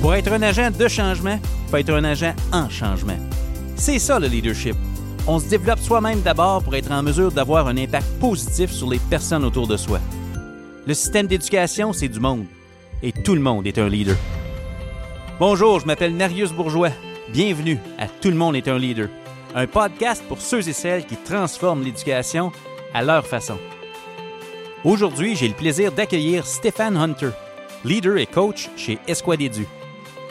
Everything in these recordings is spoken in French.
Pour être un agent de changement, il faut être un agent en changement. C'est ça le leadership. On se développe soi-même d'abord pour être en mesure d'avoir un impact positif sur les personnes autour de soi. Le système d'éducation, c'est du monde. Et tout le monde est un leader. Bonjour, je m'appelle Narius Bourgeois. Bienvenue à Tout le monde est un leader. Un podcast pour ceux et celles qui transforment l'éducation à leur façon. Aujourd'hui, j'ai le plaisir d'accueillir Stéphane Hunter, leader et coach chez Esquadédu.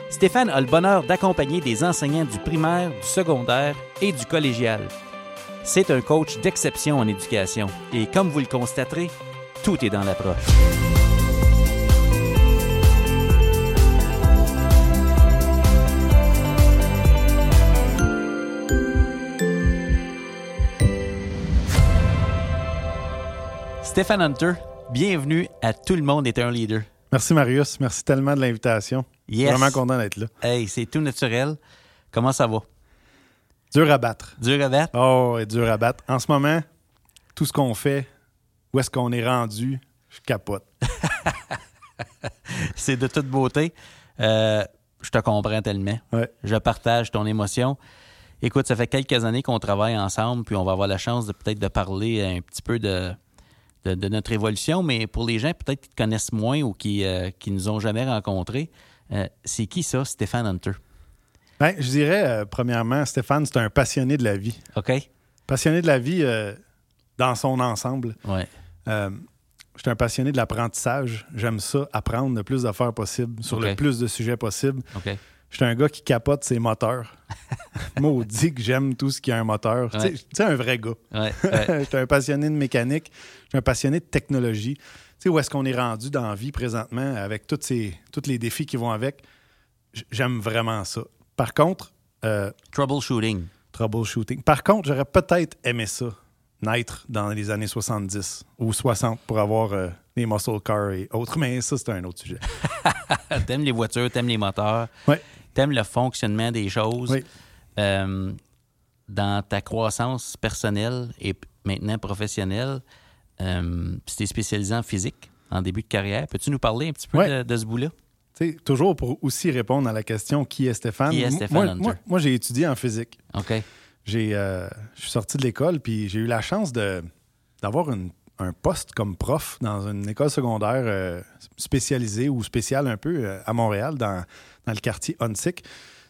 Stéphane a le bonheur d'accompagner des enseignants du primaire, du secondaire et du collégial. C'est un coach d'exception en éducation et comme vous le constaterez, tout est dans l'approche. Stéphane Hunter, bienvenue à Tout le monde est un leader. Merci Marius, merci tellement de l'invitation. Yes. Vraiment content d'être là. Hey, c'est tout naturel. Comment ça va? Dur à battre. Dur à battre? Oh, et dur à battre. En ce moment, tout ce qu'on fait, où est-ce qu'on est rendu, je capote. c'est de toute beauté. Euh, je te comprends tellement. Ouais. Je partage ton émotion. Écoute, ça fait quelques années qu'on travaille ensemble, puis on va avoir la chance de peut-être de parler un petit peu de, de, de notre évolution, mais pour les gens peut-être qui te connaissent moins ou qui euh, qui nous ont jamais rencontrés, euh, c'est qui ça, Stéphane Hunter? Ben, je dirais, euh, premièrement, Stéphane, c'est un passionné de la vie. OK? Passionné de la vie dans son ensemble. Ouais. Euh, je suis un passionné de l'apprentissage. J'aime ça, apprendre le plus d'affaires possible sur le plus de sujets possible. OK. Je suis un gars qui capote ses moteurs. Maudit que j'aime tout ce qui a un moteur. Tu sais- Ouais. Tu sais, un vrai gars. Ouais. ouais. je suis un passionné de mécanique, je suis un passionné de technologie. Tu sais, où est-ce qu'on est rendu dans la vie présentement avec tous ces, tous les défis qui vont avec? J'aime vraiment ça. Par contre, euh, Troubleshooting. troubleshooting. Par contre, j'aurais peut-être aimé ça, naître dans les années 70 ou 60 pour avoir euh, les muscle cars et autres, mais ça, c'est un autre sujet. t'aimes les voitures, t'aimes les moteurs, Ouais. T'aimes le fonctionnement des choses. Oui. Euh, dans ta croissance personnelle et maintenant professionnelle, euh, puis t'es spécialisé en physique en début de carrière. Peux-tu nous parler un petit peu Ouais. de, de ce bout-là? Tu sais, toujours pour aussi répondre à la question qui est Stéphane? Qui est Stéphane moi, moi- moi, j'ai étudié en physique. OK. J'ai, euh, je suis sorti de l'école, puis j'ai eu la chance de, d'avoir une- un poste comme prof dans une école secondaire euh, spécialisée ou spéciale un peu euh, à Montréal, dans, dans le quartier Huntsic.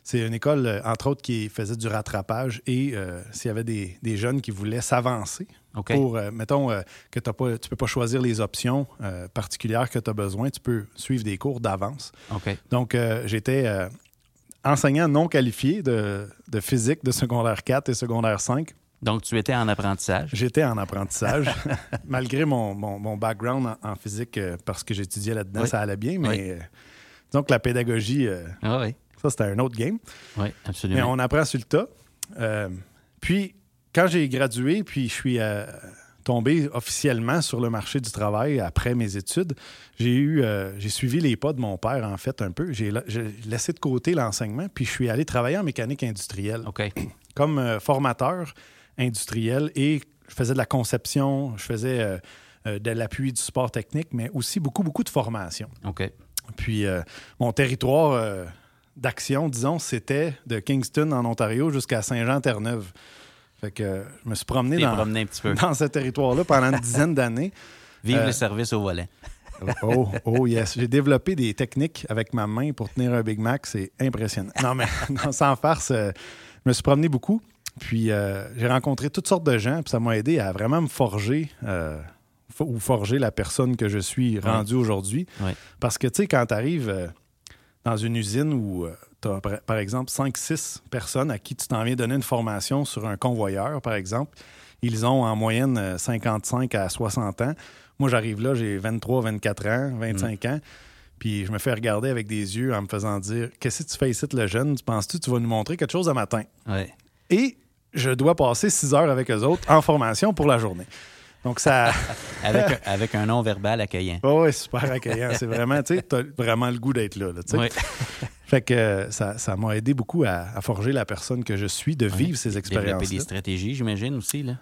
C'est une école, euh, entre autres, qui faisait du rattrapage et euh, s'il y avait des, des jeunes qui voulaient s'avancer pour, euh, mettons, euh, que pas, tu peux pas choisir les options particulières que tu as besoin, tu peux suivre des cours d'avance. Donc, j'étais enseignant non qualifié de, de physique de secondaire 4 et secondaire 5. Donc, tu étais en apprentissage? J'étais en apprentissage, malgré mon, mon- mon background en, en physique, euh, parce que j'étudiais là-dedans, Oui. ça allait bien, mais Oui. euh, disons que la pédagogie, euh, Ah oui. ça, c'était un autre game. Oui, Mais absolument. on apprend sur le tas. Euh, puis, quand j'ai gradué, puis je suis tombé officiellement sur le marché du travail après mes études, j'ai eu, j'ai suivi les pas de mon père, en fait, un peu. J'ai la- j'ai laissé de côté l'enseignement, puis je suis allé travailler en mécanique industrielle OK. comme formateur industriel et je faisais de la conception, je faisais euh, euh, de l'appui du support technique, mais aussi beaucoup, beaucoup de formation. OK. Puis euh, mon territoire d'action, disons, c'était de Kingston en Ontario jusqu'à Saint-Jean-Terre-Neuve. Fait que je me suis promené dans, promené un petit peu. dans ce territoire-là pendant une dizaine d'années. Vive Euh, le service au volant. Oh, oh yes. J'ai développé des techniques avec ma main pour tenir un Big Mac. C'est impressionnant. Non, mais non, sans farce, euh, je me suis promené beaucoup. Puis euh, j'ai rencontré toutes sortes de gens. Puis ça m'a aidé à vraiment me forger euh, fo- ou forger la personne que je suis rendu aujourd'hui. Ouais. Parce que, tu sais, quand tu arrives dans une usine où tu as, par, exemple, 5-6 personnes à qui tu t'en viens donner une formation sur un convoyeur, par exemple, ils ont en moyenne euh, 55 à 60 ans. Moi, j'arrive là, j'ai 23, 24 ans, 25 ans. Puis je me fais regarder avec des yeux en me faisant dire Qu'est-ce que tu fais ici, le jeune? Tu penses-tu que tu vas nous montrer quelque chose à matin Ouais. Et je dois passer 6 heures avec eux autres en formation pour la journée. Donc, ça. Avec, un- avec un nom verbal accueillant. Oh, ouais, super accueillant. C'est vraiment, tu sais, t'as vraiment le goût d'être là. là, tu sais. Oui. Fait que euh, ça ça m'a aidé beaucoup à, à forger la personne que je suis, de vivre ces Développer des stratégies, j'imagine aussi. Là.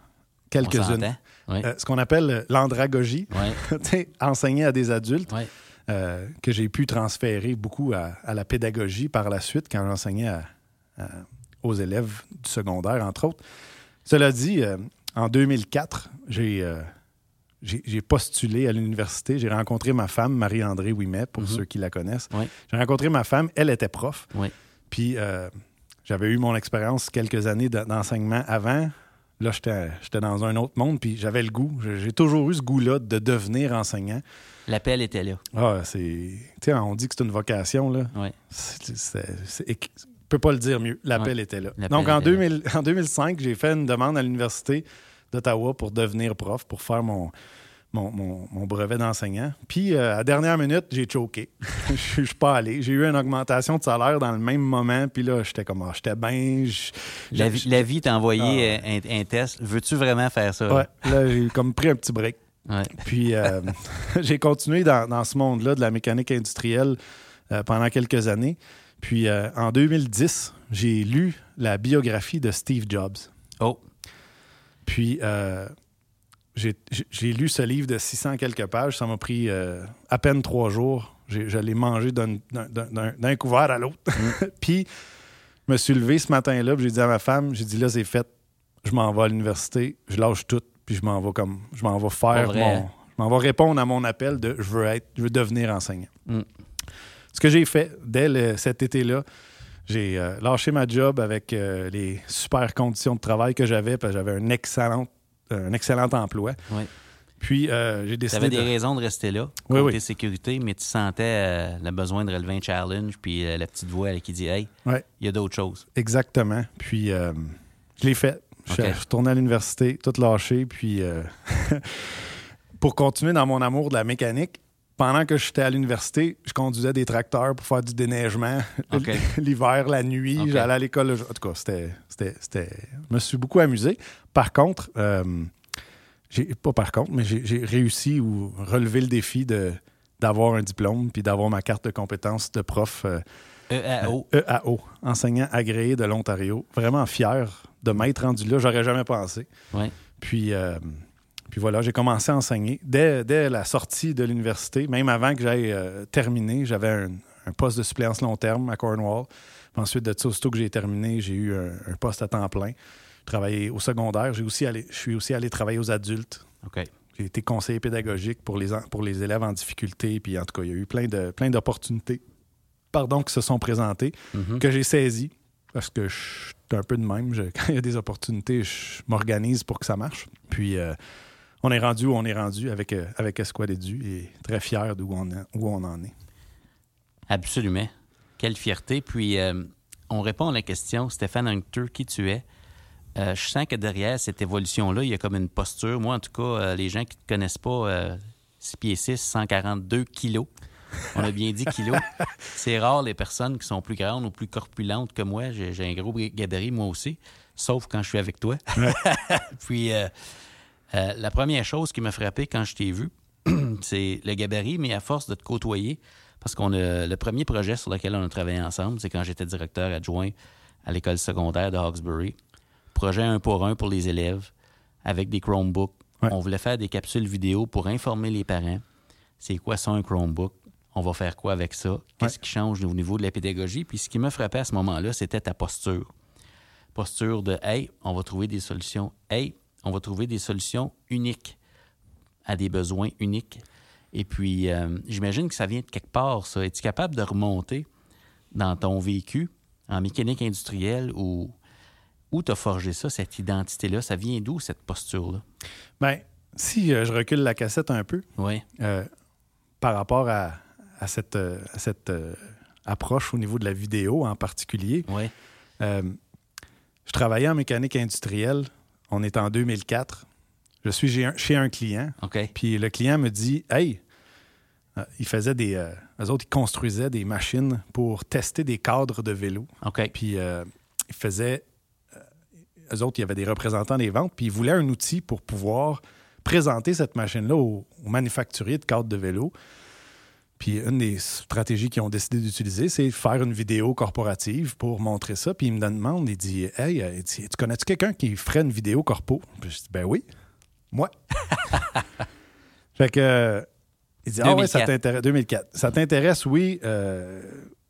Quelques-unes. Oui. Euh, ce qu'on appelle l'andragogie, tu sais, enseigner à des adultes. Euh, que j'ai pu transférer beaucoup à, à la pédagogie par la suite quand j'enseignais à- à- aux élèves du secondaire, entre autres. Cela dit, euh, en 2004, j'ai euh, j'ai j'ai postulé à l'université. J'ai rencontré ma femme, Marie-André Ouimet, pour Mhm. ceux qui la connaissent. Oui. J'ai rencontré ma femme, elle était prof. Oui. Puis euh, j'avais eu mon expérience quelques années de- d'enseignement avant. Là, j'étais j'étais dans un autre monde, puis j'avais le goût. J'ai j'ai toujours eu ce goût-là de devenir enseignant. L'appel était là. Ah, c'est. Tu sais, on dit que c'est une vocation, là. Oui. C'est- Je peux pas le dire mieux. L'appel était là. Donc, en, était là. 2000 en 2005, j'ai fait une demande à l'Université d'Ottawa pour devenir prof, pour faire mon, mon, mon- mon brevet d'enseignant. Puis, euh, à la dernière minute, j'ai choqué. Je suis pas allé. J'ai eu une augmentation de salaire dans le même moment. Puis là, j'étais comme, ah, j'étais bien. La, vie- la vie t'a envoyé euh, un, un test. Veux-tu vraiment faire ça? Ouais, là, j'ai comme pris un petit break. Ouais. Puis euh, j'ai continué dans, dans ce monde-là de la mécanique industrielle euh, pendant quelques années. Puis euh, en 2010, j'ai lu la biographie de Steve Jobs. Oh, Puis euh, j'ai lu ce livre de 600 quelques pages. Ça m'a pris euh, à peine trois jours. Je l'ai mangé d'un- couvert à l'autre. puis je me suis levé ce matin-là, j'ai dit à ma femme, j'ai dit là, c'est fait. Je m'en vais à l'université, je lâche tout, puis je m'en vais comme je m'en vais faire mon. hein? Je m'en vais répondre à mon appel de je veux être, je veux devenir enseignant. Mm. Ce que j'ai fait dès le- cet été-là, j'ai euh, lâché ma job avec euh, les super conditions de travail que j'avais, parce que j'avais un excellent, un excellent emploi. Oui. Puis euh, j'ai tu décidé avais de... des raisons de rester là, côté oui. sécurité, mais tu sentais euh, le besoin de relever un challenge, puis euh, la petite voix qui dit Hey, il Ouais. y a d'autres choses. Exactement. Puis je l'ai fait. Je suis Ok. je suis retourné à l'université, tout lâché. Puis pour continuer dans mon amour de la mécanique, pendant que j'étais à l'université, je conduisais des tracteurs pour faire du déneigement l'hiver, la nuit. J'allais à l'école. En tout cas, c'était, c'était, c'était- Je me suis beaucoup amusé. Par contre, euh, j'ai, pas par contre, mais j'ai, réussi ou relevé le défi de, d'avoir un diplôme puis d'avoir ma carte de compétences de prof. euh, EAO. EAO, enseignant agréé de l'Ontario. Vraiment fier de m'être rendu là. J'aurais jamais pensé. Oui. Puis, euh, puis voilà, j'ai commencé à enseigner. Dès, dès la sortie de l'université, même avant que j'aille euh, terminer, j'avais un, un poste de suppléance long terme à Cornwall. Puis ensuite de ça, aussitôt que j'ai terminé, j'ai eu un, un poste à temps plein. Je travaillais au secondaire. J'ai aussi allé, je suis aussi allé travailler aux adultes. OK. J'ai été conseiller pédagogique pour les, pour les élèves en difficulté. Puis en tout cas, il y a eu plein de plein d'opportunités pardon, qui se sont présentées, Mhm. que j'ai saisies. Parce que je suis un peu de même. Je- quand il y a des opportunités, je m'organise pour que ça marche. Puis euh, on est rendu où on est rendu avec, euh, avec Esquad Edu et très fier d'où on, où on en est. Absolument. Quelle fierté. Puis, euh, on répond à la question, Stéphane Hunter, qui tu es? Euh, je sens que derrière cette évolution-là, il y a comme une posture. Moi, en tout cas, euh, les gens qui ne te connaissent pas, euh, 6 pieds 6, 142 kilos. On a bien dit kilos. C'est rare les personnes qui sont plus grandes ou plus corpulentes que moi. J'ai j'ai un gros gabarit, moi aussi, sauf quand je suis avec toi. Puis, euh, la première chose qui m'a frappé quand je t'ai vu, c'est le gabarit, mais à force de te côtoyer, parce qu'on a le premier projet sur lequel on a travaillé ensemble, c'est quand j'étais directeur adjoint à l'école secondaire de Hawkesbury. Projet un pour un pour les élèves, avec des Chromebooks. Ouais. On voulait faire des capsules vidéo pour informer les parents. C'est quoi ça un Chromebook? On va faire quoi avec ça? Qu'est-ce qui change au niveau de la pédagogie? Puis ce qui me frappait à ce moment-là, c'était ta posture. Posture de Hey, on va trouver des solutions. Hey, on va trouver des solutions uniques à des besoins uniques. Et puis, euh, j'imagine que ça vient de quelque part, ça. Es-tu capable de remonter dans ton vécu en mécanique industrielle ou où tu as forgé ça, cette identité-là? Ça vient d'où, cette posture-là? Ben, si euh, je recule la cassette un peu, Oui. euh, par rapport à, à cette, à cette approche au niveau de la vidéo en particulier, Oui. Je travaillais en mécanique industrielle. On est en 2004. Je suis chez un, chez un client. Puis le client me dit Hey, euh, il faisait des. Euh, eux autres, ils construisaient des machines pour tester des cadres de vélo. Puis euh, ils faisaient. euh, eux autres, il y avait des représentants des ventes. Puis ils voulaient un outil pour pouvoir présenter cette machine-là aux, aux manufacturiers de cadres de vélo. Puis une des stratégies qu'ils ont décidé d'utiliser, c'est faire une vidéo corporative pour montrer ça. Puis il me demande, il dit Hey, euh, il dit, tu connais-tu quelqu'un qui ferait une vidéo corpo Puis je dis Ben oui, moi. fait que, Il dit Ah ouais, 2004. ça t'intéresse. 2004. Ça t'intéresse, oui. euh,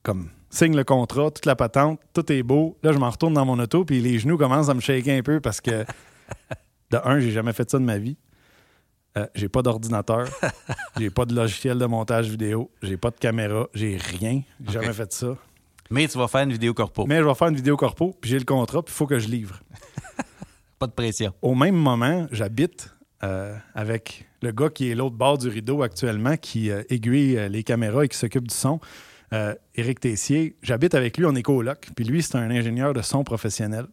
comme signe le contrat, toute la patente, tout est beau. Là, je m'en retourne dans mon auto, puis les genoux commencent à me shaker un peu parce que, de un, j'ai jamais fait ça de ma vie. Euh, j'ai pas d'ordinateur, j'ai pas de logiciel de montage vidéo, j'ai pas de caméra, j'ai rien, j'ai jamais fait ça. Mais tu vas faire une vidéo corpo. Mais je vais faire une vidéo corpo, puis j'ai le contrat, puis il faut que je livre. Pas de pression. Au même moment, j'habite euh, avec le gars qui est l'autre bord du rideau actuellement, qui euh, aiguille les caméras et qui s'occupe du son. Éric Tessier, j'habite avec lui, on est coloc. Puis lui, c'est un ingénieur de son professionnel.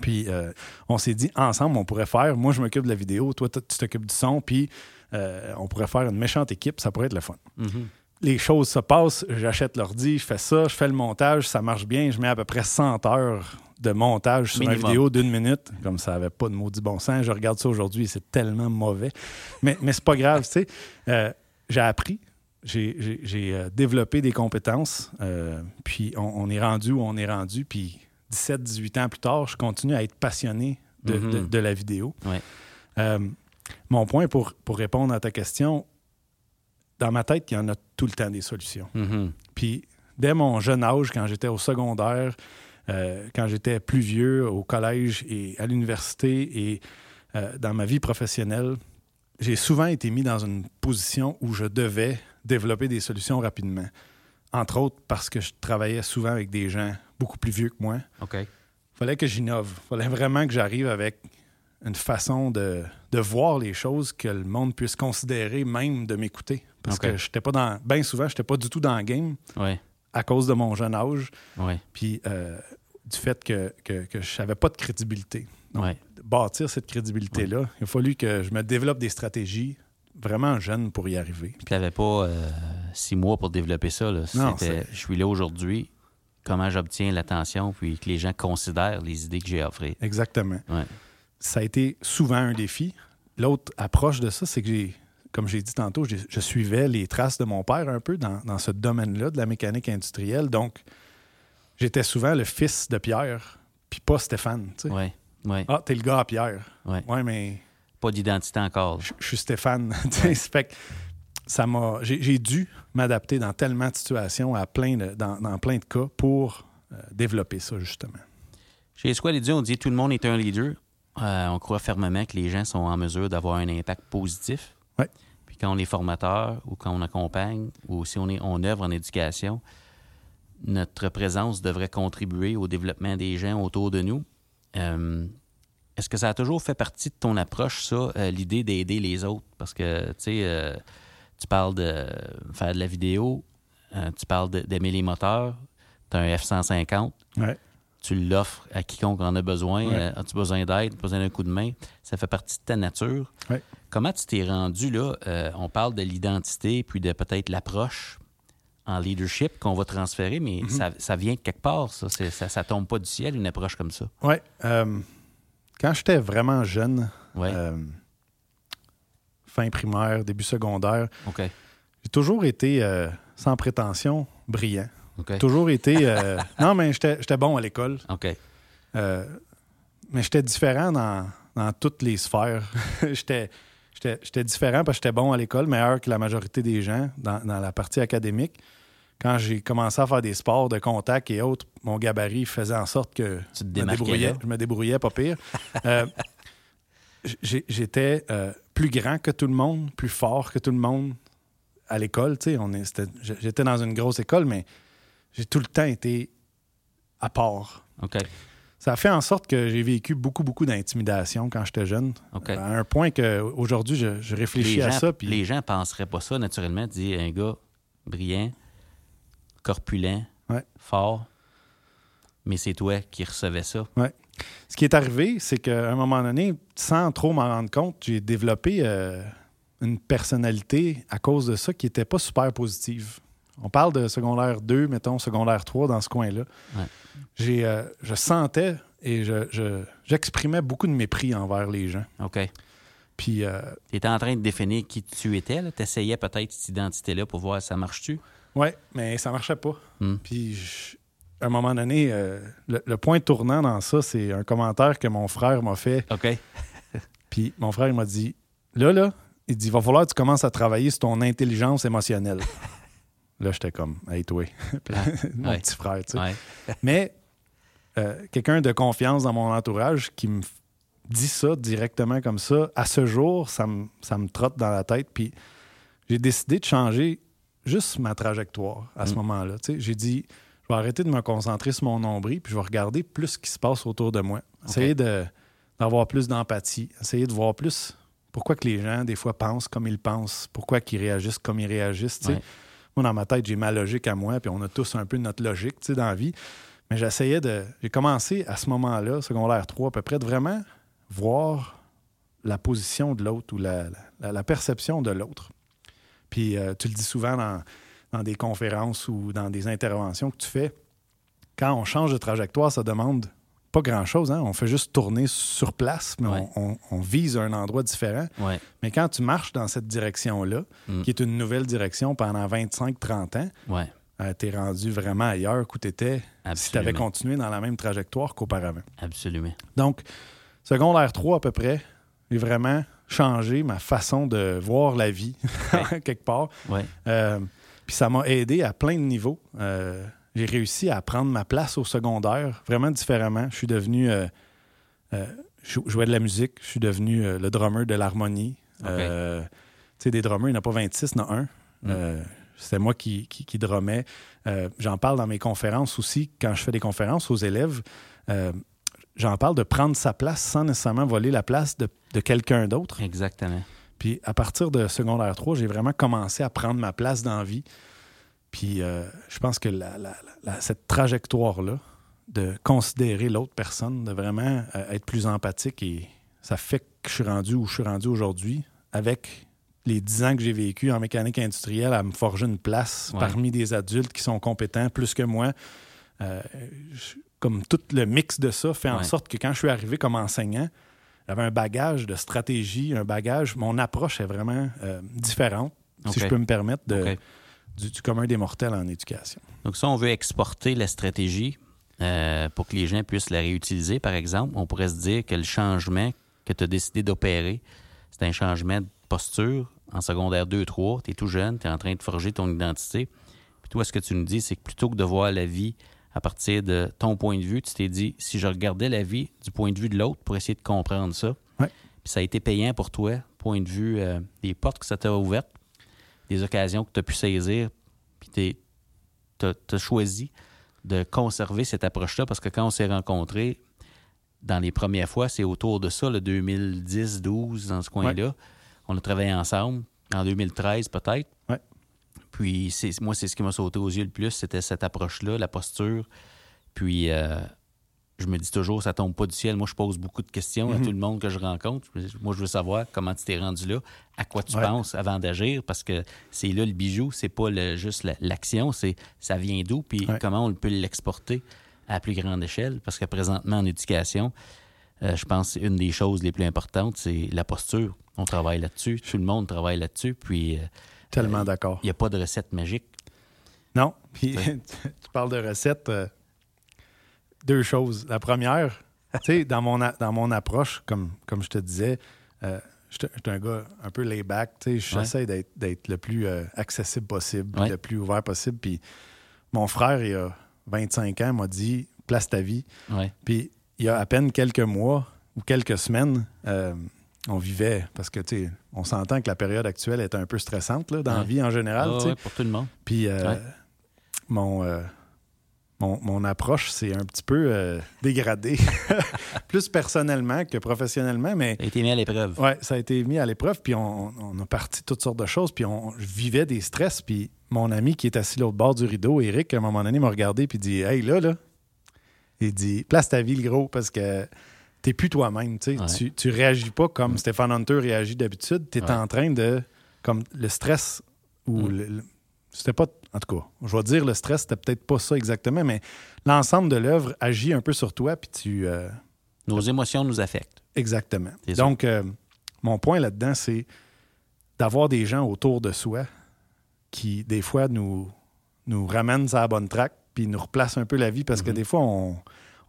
Puis euh, on s'est dit, ensemble, on pourrait faire, moi je m'occupe de la vidéo, toi tu t'occupes du son, puis euh, on pourrait faire une méchante équipe, ça pourrait être le fun. Mhm. Les choses se passent, j'achète l'ordi, je fais ça, je fais le montage, ça marche bien, je mets à peu près 100 heures de montage sur une Minimum. vidéo d'une minute, comme ça avait pas de maudit bon sens. Je regarde ça aujourd'hui et c'est tellement mauvais. Mais, mais c'est pas grave, tu sais. Euh, j'ai appris, j'ai, développé des compétences, puis on, on est rendu où on est rendu, puis 17-18 ans plus tard, je continue à être passionné de, Mhm. de- de la vidéo. Ouais. Euh, mon point pour, pour répondre à ta question, dans ma tête, il y en a tout le temps des solutions. Mhm. Puis dès mon jeune âge, quand j'étais au secondaire, euh, quand j'étais plus vieux, au collège et à l'université et euh, dans ma vie professionnelle, j'ai souvent été mis dans une position où je devais développer des solutions rapidement. Entre autres parce que je travaillais souvent avec des gens beaucoup plus vieux que moi. OK. Il fallait que j'innove. Il fallait vraiment que j'arrive avec une façon de, de voir les choses que le monde puisse considérer, même de m'écouter. Parce que j'étais pas dans. Bien souvent, j'étais pas du tout dans le game Ouais. à cause de mon jeune âge, Ouais. puis euh, du fait que, que, que je n'avais pas de crédibilité. Donc, Ouais. bâtir cette crédibilité-là, il a fallu que je me développe des stratégies vraiment jeunes pour y arriver. Puis t'avais pas euh, six mois pour développer ça. Là. Non, je suis là aujourd'hui. Comment j'obtiens l'attention, puis que les gens considèrent les idées que j'ai offrées. Exactement. Ouais. Ça a été souvent un défi. L'autre approche de ça, c'est que j'ai, comme j'ai dit tantôt, je suivais les traces de mon père un peu dans, dans ce domaine-là, de la mécanique industrielle. Donc, j'étais souvent le fils de Pierre, puis pas Stéphane. tu sais. Ouais. Ouais. Ah, t'es le gars à Pierre. Ouais. Ouais, mais Pas d'identité encore. je, suis Stéphane. Fait ça m'a, j'ai, dû m'adapter dans tellement de situations, à plein de, dans, dans plein de cas, pour euh, développer ça, justement. Chez Squad Leader, on dit tout le monde est un leader. Euh, on croit fermement que les gens sont en mesure d'avoir un impact positif. Ouais. Puis quand on est formateur ou quand on accompagne ou si on, est, on œuvre en éducation, notre présence devrait contribuer au développement des gens autour de nous. Euh, Est-ce que ça a toujours fait partie de ton approche, ça, l'idée d'aider les autres? Parce que, tu sais, tu parles de faire de la vidéo, euh, tu parles d'aimer les moteurs, tu as un F-150, Ouais. tu l'offres à quiconque en a besoin. Ouais. Euh, As-tu besoin d'aide, besoin d'un coup de main? Ça fait partie de ta nature. Ouais. Comment tu t'es rendu là? Euh, on parle de l'identité, puis de peut-être l'approche en leadership qu'on va transférer, mais Mhm. ça, ça vient de quelque part, ça. Ça, tombe pas du ciel, une approche comme ça. Euh, quand j'étais vraiment jeune, fin primaire, début secondaire, OK. j'ai toujours été euh, sans prétention, brillant. Toujours été. euh, non, mais j'étais bon à l'école. Euh, mais j'étais différent dans, dans toutes les sphères. j'étais différent parce que j'étais bon à l'école, meilleur que la majorité des gens dans, dans la partie académique. Quand j'ai commencé à faire des sports de contact et autres, mon gabarit faisait en sorte que Tu te je me débrouillais, je me débrouillais pas pire. J'étais plus grand que tout le monde, plus fort que tout le monde à l'école. tu sais, on est- c'était- J'étais dans une grosse école, mais j'ai tout le temps été à part. OK. Ça a fait en sorte que j'ai vécu beaucoup, beaucoup d'intimidation quand j'étais jeune. À un point qu'aujourd'hui, je, je réfléchis les, à gens, ça. Puis les gens penseraient pas ça naturellement. Dire un gars brillant, corpulent, Ouais. fort, mais c'est toi qui recevais ça. Ce qui est arrivé, c'est qu'à un moment donné, sans trop m'en rendre compte, j'ai développé euh, une personnalité à cause de ça qui n'était pas super positive. On parle de secondaire 2, mettons, secondaire 3 dans ce coin-là. Ouais. J'ai, euh, je sentais et je, je- j'exprimais beaucoup de mépris envers les gens. OK. Puis euh, Tu étais en train de définir qui tu étais. Tu essayais peut-être cette identité-là pour voir si ça marche-tu? Ouais, mais ça marchait pas. Hmm. Puis, je- à un moment donné, euh, le, le point tournant dans ça, c'est un commentaire que mon frère m'a fait. OK. Puis, mon frère il m'a dit Là, là, il dit, il va falloir que tu commences à travailler sur ton intelligence émotionnelle. Là, j'étais comme, hey, toi, mon Ouais. petit frère, tu sais. Ouais. Mais euh, quelqu'un de confiance dans mon entourage qui me dit ça directement comme ça, à ce jour, ça me, ça me trotte dans la tête. Puis j'ai décidé de changer juste ma trajectoire à ce Mm. moment-là. Tu sais, J'ai dit, vais arrêter de me concentrer sur mon nombril, puis je vais regarder plus ce qui se passe autour de moi. Essayer d'avoir plus d'empathie, essayer de voir plus pourquoi que les gens, des fois, pensent comme ils pensent, pourquoi qu'ils réagissent comme ils réagissent. Ouais. Moi, dans ma tête, j'ai ma logique à moi, puis on a tous un peu notre logique dans la vie. Mais j'essayais de. J'ai commencé à ce moment-là, secondaire 3, à peu près, de vraiment voir la position de l'autre ou la, la- la perception de l'autre. Puis euh, tu le dis souvent dans, dans des conférences ou dans des interventions que tu fais. Quand on change de trajectoire, ça demande pas grand-chose. hein. On fait juste tourner sur place, mais Ouais. on, on- on vise un endroit différent. Ouais. Mais quand tu marches dans cette direction-là, Mm. qui est une nouvelle direction pendant 25-30 ans, Ouais. euh, t'es rendu vraiment ailleurs qu'où t'étais si tu avais continué dans la même trajectoire qu'auparavant. Absolument. Donc, secondaire 3 à peu près, j'ai vraiment changé ma façon de voir la vie, quelque part. Euh, Puis ça m'a aidé à plein de niveaux. Euh, j'ai réussi à prendre ma place au secondaire vraiment différemment. Je suis devenu. euh, euh, je jouais de la musique. Je suis devenu le drummer de l'harmonie. Tu sais, des drummers, il n'y en a pas 26, il y en a un. Euh, C'était moi qui, qui, qui drummais. J'en parle dans mes conférences aussi. Quand je fais des conférences aux élèves, j'en parle de prendre sa place sans nécessairement voler la place de, de quelqu'un d'autre. Exactement. Puis à partir de secondaire 3, j'ai vraiment commencé à prendre ma place dans la vie. Puis euh, je pense que la- la- la- cette trajectoire-là, de considérer l'autre personne, de vraiment euh, être plus empathique, et ça fait que je suis rendu où je suis rendu aujourd'hui, avec les 10 ans que j'ai vécu en mécanique industrielle, à me forger une place Ouais. parmi des adultes qui sont compétents plus que moi. Euh, je- comme tout le mix de ça fait en sorte que quand je suis arrivé comme enseignant, j'avais un bagage de stratégie, un bagage, mon approche est vraiment euh, différente, si je peux me permettre, de, OK. du, du commun des mortels en éducation. Donc, ça, on veut exporter la stratégie euh, pour que les gens puissent la réutiliser, par exemple. On pourrait se dire que le changement que tu as décidé d'opérer, c'est un changement de posture en secondaire 2-3. Tu es tout jeune, tu es en train de forger ton identité. Puis toi, ce que tu nous dis, c'est que plutôt que de voir la vie à partir de ton point de vue, tu t'es dit, si je regardais la vie du point de vue de l'autre pour essayer de comprendre ça, Ouais. puis ça a été payant pour toi, point de vue euh, des portes que ça t'a ouvertes, des occasions que tu as pu saisir, puis tu as choisi de conserver cette approche-là parce que quand on s'est rencontrés, dans les premières fois, c'est autour de ça, le 2010-12, dans ce coin-là. On a travaillé ensemble, en 2013 peut-être. Puis c'est, moi, c'est ce qui m'a sauté aux yeux le plus, c'était cette approche-là, la posture. Puis euh, je me dis toujours, ça tombe pas du ciel. Moi, je pose beaucoup de questions Mhm. à tout le monde que je rencontre. Moi, je veux savoir comment tu t'es rendu là, à quoi tu Ouais. penses avant d'agir, parce que c'est là le bijou, c'est pas le- juste la- l'action, c'est ça vient d'où, puis Ouais. comment on peut l'exporter à plus grande échelle. Parce que présentement, en éducation, euh, je pense une des choses les plus importantes, c'est la posture. On travaille là-dessus, tout le monde travaille là-dessus, puis euh, Tellement d'accord. il n'y a pas de recette magique? Non. Puis tu parles de recettes. euh, deux choses. La première, tu sais, dans mon, a- dans mon approche, comme, comme je te disais, euh, je suis un gars un peu lay-back. Tu sais, j'essaie d'être, d'être le plus euh, accessible possible, Ouais. le plus ouvert possible. Puis mon frère, il a 25 ans, m'a dit place ta vie. Ouais. Puis il y a à peine quelques mois ou quelques semaines, euh, on vivait, parce que, tu sais, on s'entend que la période actuelle est un peu stressante là, dans la vie en général. Ouais, pour tout le monde. Puis euh, Ouais. mon, euh, mon, mon approche, c'est un petit peu euh, dégradé, plus personnellement que professionnellement, mais Ça a été mis à l'épreuve. ouais, ça a été mis à l'épreuve, puis on, on a parti toutes sortes de choses, puis on je vivais des stress, puis mon ami qui est assis l'autre bord du rideau, Eric, à un moment donné, m'a regardé, puis dit Hey, là, là, il dit Place ta vie, le gros, parce que t'es plus toi-même, tu sais. Ouais. Tu, tu réagis pas comme Stéphane Hunter réagit d'habitude, t'es Ouais. en train de, comme le stress ou Mm. c'était pas, en tout cas, je vais dire le stress, c'était peut-être pas ça exactement, mais l'ensemble de l'œuvre agit un peu sur toi, puis tu. euh, Nos émotions nous affectent. exactement. Donc, euh, mon point là-dedans, c'est d'avoir des gens autour de soi qui, des fois, nous, nous ramènent sur la bonne track, puis nous replacent un peu la vie, parce que Mhm. des fois, on,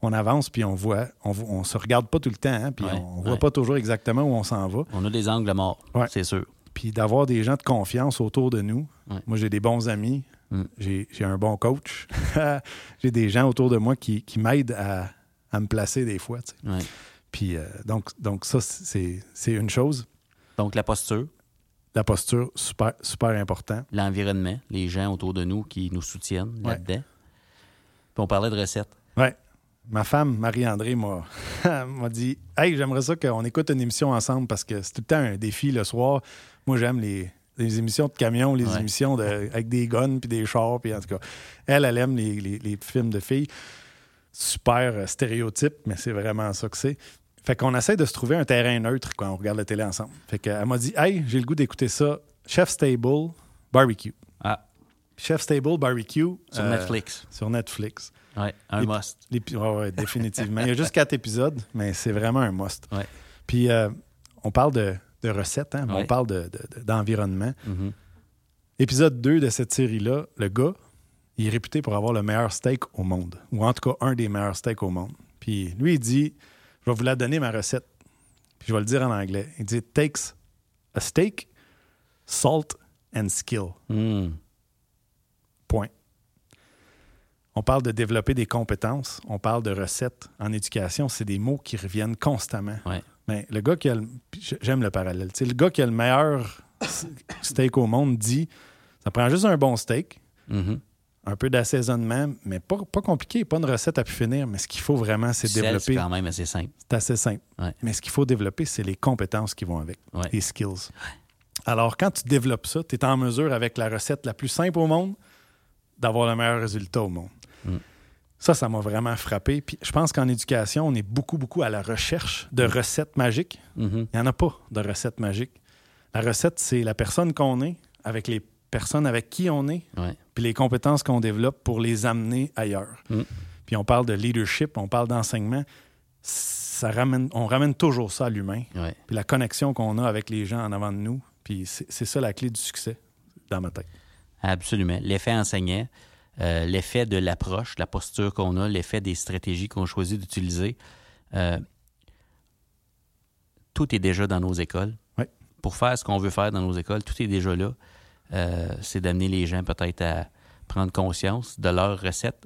on avance, puis on voit, on, se regarde pas tout le temps, hein, puis Ouais, on, voit ouais. pas toujours exactement où on s'en va. On a des angles morts, Ouais. c'est sûr. puis d'avoir des gens de confiance autour de nous. Moi, j'ai des bons amis, Mm. j'ai un bon coach, j'ai des gens autour de moi qui, qui m'aident à, à me placer des fois. Puis euh, donc, donc ça, c'est une chose. Donc, la posture, La posture, super, super important. l'environnement, les gens autour de nous qui nous soutiennent là-dedans. Puis on parlait de recettes. Ouais. Ma femme, Marie-André, m'a m'a dit Hey, j'aimerais ça qu'on écoute une émission ensemble parce que c'est tout le temps un défi le soir. Moi, j'aime les, les émissions de camions, les Ouais. émissions de, avec des guns puis des chars. Puis en tout cas, elle, elle aime les, les- les films de filles. Super euh, stéréotype, mais c'est vraiment ça que c'est. Fait qu'on essaie de se trouver un terrain neutre quand on regarde la télé ensemble. Fait qu'elle m'a dit Hey, j'ai le goût d'écouter ça. Chef Stable Barbecue. Ah, Chef Stable Barbecue. sur euh, Netflix. Sur Netflix. Ouais, un les- must. L'épi- ouais, ouais, définitivement. Il y a juste quatre épisodes, mais c'est vraiment un must. Ouais. Puis euh, on parle de, de recettes, hein, mais on parle de- de- de- d'environnement. Mhm. Épisode 2 de cette série-là, le gars, il est réputé pour avoir le meilleur steak au monde, ou en tout cas un des meilleurs steaks au monde. Puis lui, il dit Je vais vous la donner, ma recette. Puis je vais le dire en anglais. Il dit It takes a steak, salt and skill. Mm. Point. On parle de développer des compétences, on parle de recettes. En éducation, c'est des mots qui reviennent constamment. Ouais. Mais le gars qui a le. J'aime le parallèle. Le gars qui a le meilleur steak au monde dit ça prend juste un bon steak, Mhm. un peu d'assaisonnement, mais pas, pas compliqué, pas une recette à pu finir. Mais ce qu'il faut vraiment, c'est développer. C'est quand même assez simple. C'est assez simple. Ouais. Mais ce qu'il faut développer, c'est les compétences qui vont avec, Ouais. les skills. Alors, quand tu développes ça, tu es en mesure, avec la recette la plus simple au monde, d'avoir le meilleur résultat au monde. Mm. Ça, ça m'a vraiment frappé. Puis je pense qu'en éducation, on est beaucoup, beaucoup à la recherche de recettes magiques. Mhm. Il n'y en a pas de recettes magiques. La recette, c'est la personne qu'on est, avec les personnes avec qui on est, Ouais. puis les compétences qu'on développe pour les amener ailleurs. Mm. Puis on parle de leadership, on parle d'enseignement. Ça ramène, on ramène toujours ça à l'humain, Ouais. puis la connexion qu'on a avec les gens en avant de nous. Puis c'est c'est ça la clé du succès dans ma tête. Absolument. L'effet enseignant, euh, l'effet de l'approche, la posture qu'on a, l'effet des stratégies qu'on choisit d'utiliser. euh, tout est déjà dans nos écoles. Pour faire ce qu'on veut faire dans nos écoles, tout est déjà là. Euh, c'est d'amener les gens peut-être à prendre conscience de leurs recettes,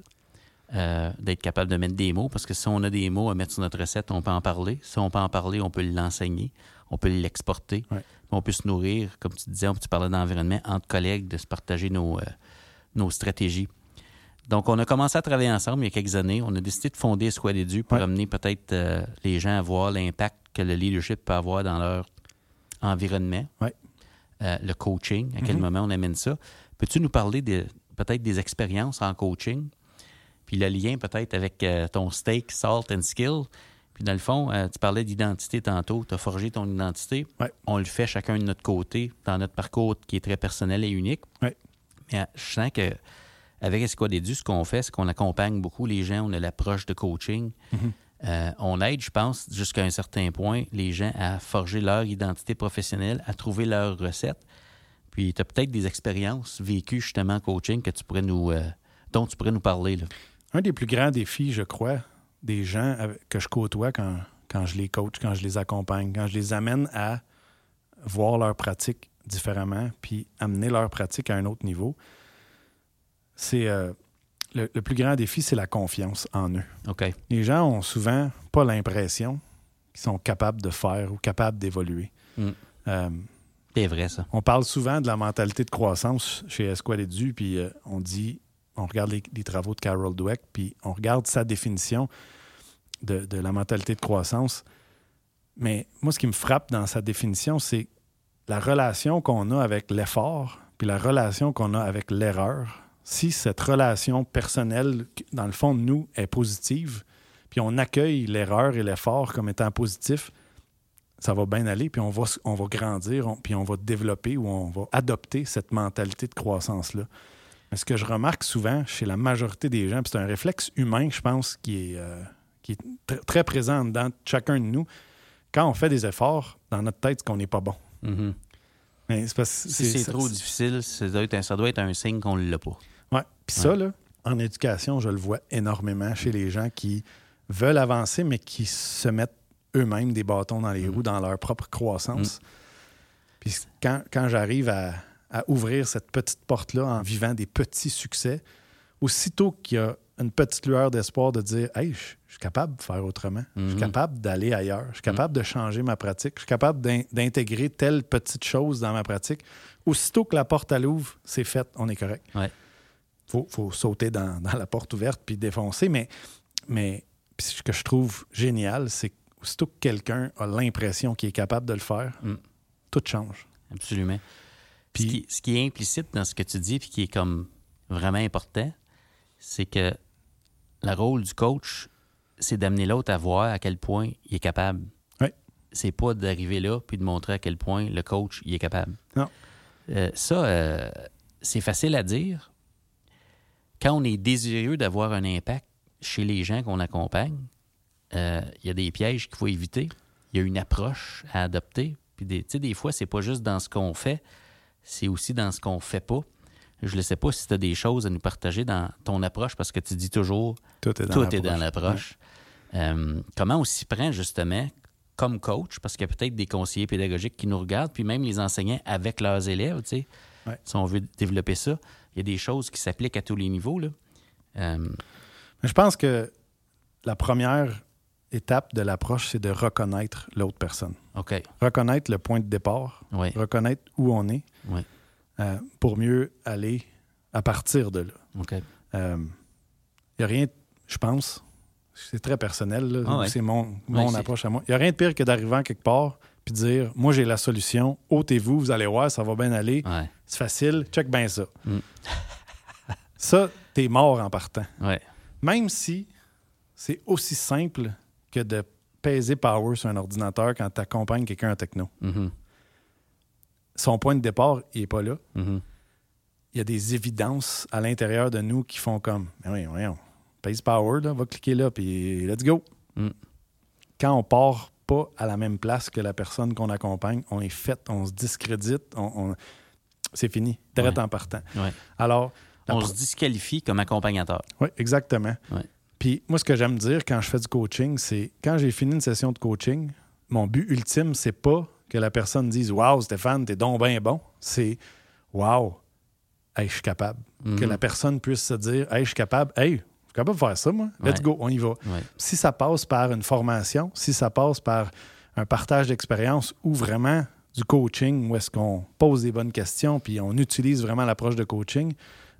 euh, d'être capable de mettre des mots, parce que si on a des mots à mettre sur notre recette, on peut en parler. Si on peut en parler, on peut l'enseigner, on peut l'exporter, Ouais. on peut se nourrir, comme tu disais, tu parlais d'environnement, entre collègues, de se partager nos, euh, nos stratégies. Donc, on a commencé à travailler ensemble il y a quelques années. On a décidé de fonder Squad Edu pour Ouais. amener peut-être euh, les gens à voir l'impact que le leadership peut avoir dans leur environnement. Ouais. Euh, le coaching, à quel Mhm. moment on amène ça. Peux-tu nous parler de peut-être des expériences en coaching? Puis le lien peut-être avec euh, ton steak, salt and skill. Puis dans le fond, euh, tu parlais d'identité tantôt. Tu as forgé ton identité. Ouais. On le fait chacun de notre côté dans notre parcours qui est très personnel et unique. Ouais. Mais euh, je sens que avec Esquad Edu, ce qu'on fait, c'est qu'on accompagne beaucoup les gens. On a l'approche de coaching. Mhm. Euh, on aide, je pense, jusqu'à un certain point, les gens à forger leur identité professionnelle, à trouver leur recette. Puis tu as peut-être des expériences vécues justement en coaching que tu pourrais nous, euh, dont tu pourrais nous parler. Là. Un des plus grands défis, je crois, des gens que je côtoie quand, quand je les coach, quand je les accompagne, quand je les amène à voir leur pratique différemment, puis amener leur pratique à un autre niveau, c'est euh, le, le plus grand défi, c'est la confiance en eux. Les gens ont souvent pas l'impression qu'ils sont capables de faire ou capables d'évoluer. Mm. Euh, C'est vrai, ça. on parle souvent de la mentalité de croissance chez Esquad Edu, puis euh, on dit, on regarde les, travaux de Carol Dweck, puis on regarde sa définition de, la mentalité de croissance. Mais moi, ce qui me frappe dans sa définition, c'est la relation qu'on a avec l'effort, puis la relation qu'on a avec l'erreur. Si cette relation personnelle, dans le fond de nous, est positive, puis on accueille l'erreur et l'effort comme étant positif, ça va bien aller, puis on va, grandir, puis on va développer ou on va adopter cette mentalité de croissance-là. Mais ce que je remarque souvent chez la majorité des gens, c'est un réflexe humain, je pense, qui est, euh, qui est tr- très présent dans chacun de nous, quand on fait des efforts, dans notre tête, c'est qu'on n'est pas bon. Mhm. Mais c'est parce Si c'est trop difficile, ça doit, être un, ça doit être un signe qu'on ne l'a pas. Ouais. Puis ça, là, en éducation, je le vois énormément chez les gens qui veulent avancer, mais qui se mettent eux-mêmes des bâtons dans les Mm. roues dans leur propre croissance. Puis quand, quand j'arrive à, à ouvrir cette petite porte-là en vivant des petits succès, aussitôt qu'il y a une petite lueur d'espoir de dire Hey, je suis capable de faire autrement. Je suis Mhm. capable d'aller ailleurs. Je suis capable de changer ma pratique. Je suis capable d'in- d'intégrer telle petite chose dans ma pratique. Aussitôt que la porte elle ouvre, c'est fait, on est correct. Ouais. faut, faut sauter dans, dans la porte ouverte puis défoncer. Mais, mais ce que je trouve génial, c'est qu'aussitôt que quelqu'un a l'impression qu'il est capable de le faire, Mm. tout change. Absolument. Puis- ce, qui, ce qui est implicite dans ce que tu dis, puis qui est comme vraiment important, c'est que le rôle du coach, c'est d'amener l'autre à voir à quel point il est capable. Ouais. C'est pas d'arriver là puis de montrer à quel point le coach il est capable. Non. Euh, ça, euh, c'est facile à dire. Quand on est désireux d'avoir un impact chez les gens qu'on accompagne, euh, il y a des pièges qu'il faut éviter. Il y a une approche à adopter. Puis des, tu sais, des fois, c'est pas juste dans ce qu'on fait, c'est aussi dans ce qu'on fait pas. Je ne sais pas si tu as des choses à nous partager dans ton approche parce que tu dis toujours Tout est dans tout l'approche. Euh, comment on s'y prend justement comme coach, parce qu'il y a peut-être des conseillers pédagogiques qui nous regardent, puis même les enseignants avec leurs élèves, tu sais, Ouais. si on veut développer ça, il y a des choses qui s'appliquent à tous les niveaux. Là. Euh, je pense que la première étape de l'approche, c'est de reconnaître l'autre personne. OK. Reconnaître le point de départ, Oui. reconnaître où on est Oui. euh, pour mieux aller à partir de là. OK. Il n'y a rien, je pense, c'est très personnel, là, Ah ouais. c'est mon, mon Ouais, approche à moi. Il n'y a rien de pire que d'arriver en quelque part puis de dire Moi, j'ai la solution, ôtez-vous, vous allez voir, ça va bien aller, Ouais. c'est facile, check bien ça. Mm. ça, t'es mort en partant. Ouais. Même si c'est aussi simple que de peser power sur un ordinateur quand tu accompagnes quelqu'un en techno. Mhm. Son point de départ, il n'est pas là. Mhm. il y a des évidences à l'intérieur de nous qui font comme, oui, voyons, Pace Power, là, va cliquer là, puis let's go. Mm. Quand on part pas à la même place que la personne qu'on accompagne, on est fait, on se discrédite, on, on- c'est fini, direct Ouais. en partant. Ouais. Alors, On se disqualifie comme accompagnateur. oui, exactement. Ouais. Puis moi, ce que j'aime dire quand je fais du coaching, c'est quand j'ai fini une session de coaching, mon but ultime, c'est pas que la personne dise Waouh, Stéphane, t'es donc bien bon. C'est Waouh, hey, je suis capable. Que Mhm. la personne puisse se dire Hey, je suis capable, hey, je suis capable de faire ça, moi. Let's Ouais. go, on y va. Ouais. Si ça passe par une formation, si ça passe par un partage d'expérience ou vraiment du coaching où est-ce qu'on pose des bonnes questions puis on utilise vraiment l'approche de coaching,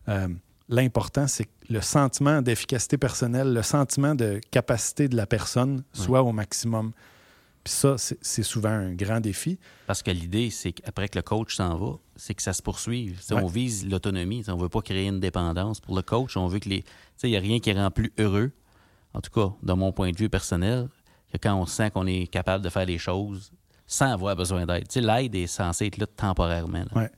euh, l'important, c'est que le sentiment d'efficacité personnelle, le sentiment de capacité de la personne soit au maximum. Puis ça, c'est souvent un grand défi. Parce que l'idée, c'est qu'après que le coach s'en va, c'est que ça se poursuive. Ouais. On vise l'autonomie. On ne veut pas créer une dépendance. Pour le coach, on veut que les. Tu sais, il n'y a rien qui rend plus heureux, en tout cas, de mon point de vue personnel, que quand on sent qu'on est capable de faire les choses sans avoir besoin d'aide. Tu sais, l'aide est censée être là temporairement. là. Ouais.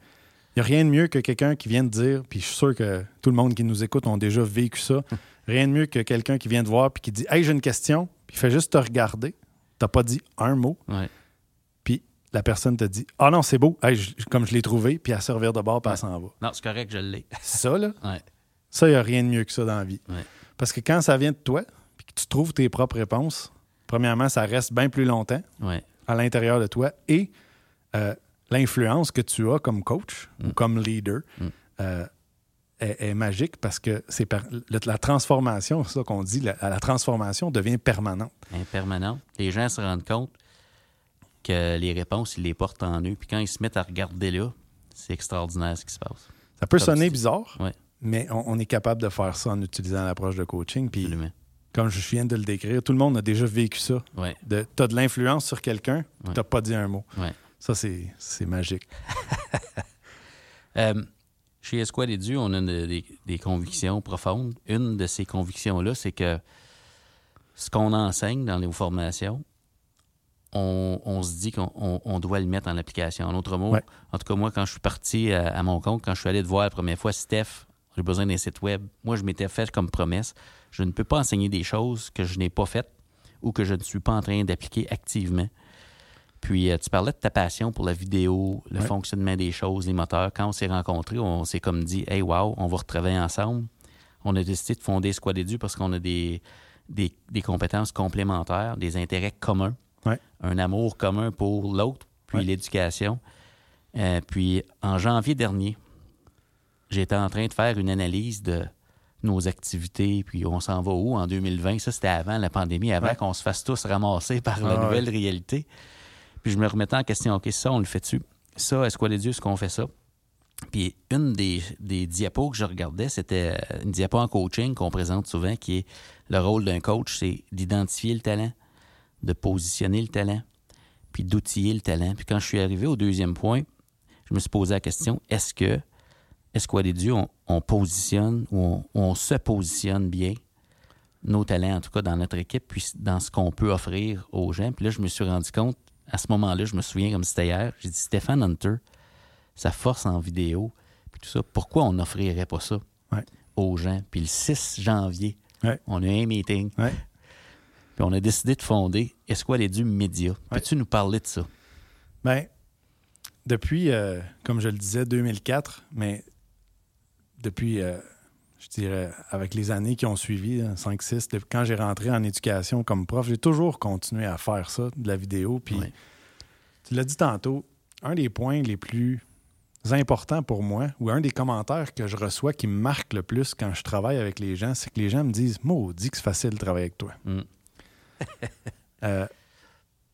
Il n'y a rien de mieux que quelqu'un qui vient de dire, puis je suis sûr que tout le monde qui nous écoute ont déjà vécu ça, rien de mieux que quelqu'un qui vient de voir puis qui dit Hey, j'ai une question, puis il fait juste te regarder. Tu pas dit un mot, Ouais. puis la personne te dit Ah non, c'est beau, Hey, je- comme je l'ai trouvé, puis à servir de bord, puis elle s'en va. Non, c'est correct, je l'ai. Ça, là, Ouais. ça, il n'y a rien de mieux que ça dans la vie. Ouais. Parce que quand ça vient de toi, puis que tu trouves tes propres réponses, premièrement, ça reste bien plus longtemps Ouais. à l'intérieur de toi et euh, l'influence que tu as comme coach ou Mm. comme leader Mm. euh, est, est magique parce que c'est la transformation, c'est ça qu'on dit, la, la transformation devient permanente. Impermanent. Les gens se rendent compte que les réponses, ils les portent en eux. Puis quand ils se mettent à regarder là, c'est extraordinaire ce qui se passe. Ça peut Comme sonner bizarre, Ouais. mais on, on est capable de faire ça en utilisant l'approche de coaching. Puis, Absolument. comme je viens de le décrire, tout le monde a déjà vécu ça. Ouais. Tu as de l'influence sur quelqu'un, Ouais. tu n'as pas dit un mot. Ça, c'est magique. Euh, chez Esquad et Dieu, on a des, des convictions profondes. Une de ces convictions-là, c'est que ce qu'on enseigne dans les formations, on, on se dit qu'on on- on doit le mettre en application. En autre mot, Ouais. en tout cas, moi, quand je suis parti à, à mon compte, quand je suis allé te voir la première fois, Steph, j'ai besoin d'un site web. Moi, je m'étais fait comme promesse. Je ne peux pas enseigner des choses que je n'ai pas faites ou que je ne suis pas en train d'appliquer activement. Puis, euh, tu parlais de ta passion pour la vidéo, le Ouais. fonctionnement des choses, les moteurs. Quand on s'est rencontrés, on s'est comme dit, hey, wow, on va retravailler ensemble. On a décidé de fonder Squad Edu parce qu'on a des, des, des compétences complémentaires, des intérêts communs, Ouais. un amour commun pour l'autre, puis Ouais. l'éducation. Euh, puis en janvier dernier, j'étais en train de faire une analyse de nos activités, puis on s'en va où en 2020. Ça, c'était avant la pandémie, avant qu'on se fasse tous ramasser par la Ah nouvelle réalité. Puis je me remettais en question, OK, ça, on le fait-tu? Ça, est-ce quoi les dieux, est-ce qu'on fait ça? Puis une des, des diapos que je regardais, c'était euh, une diapo en coaching qu'on présente souvent, qui est le rôle d'un coach, c'est d'identifier le talent, de positionner le talent, puis d'outiller le talent. Puis quand je suis arrivé au deuxième point, je me suis posé la question, est-ce que, est-ce des dieux, on, on positionne ou on, on se positionne bien nos talents, en tout cas dans notre équipe, puis dans ce qu'on peut offrir aux gens? Puis là, je me suis rendu compte, à ce moment-là, je me souviens comme c'était hier, j'ai dit, Stéphane Hunter, sa force en vidéo, puis tout ça, pourquoi on n'offrirait pas ça Ouais. aux gens? Puis le 6 janvier, Ouais. on a eu un meeting, Ouais. puis on a décidé de fonder Esquale du Média. Peux-tu nous parler de ça? Ben, depuis, euh, comme je le disais, 2004, mais depuis, euh, je dirais, avec les années qui ont suivi, 5-6, quand j'ai rentré en éducation comme prof, j'ai toujours continué à faire ça, de la vidéo. Puis, tu l'as dit tantôt, un des points les plus importants pour moi, ou un des commentaires que je reçois qui me marque le plus quand je travaille avec les gens, c'est que les gens me disent Maudit que c'est facile de travailler avec toi. Mm. Euh,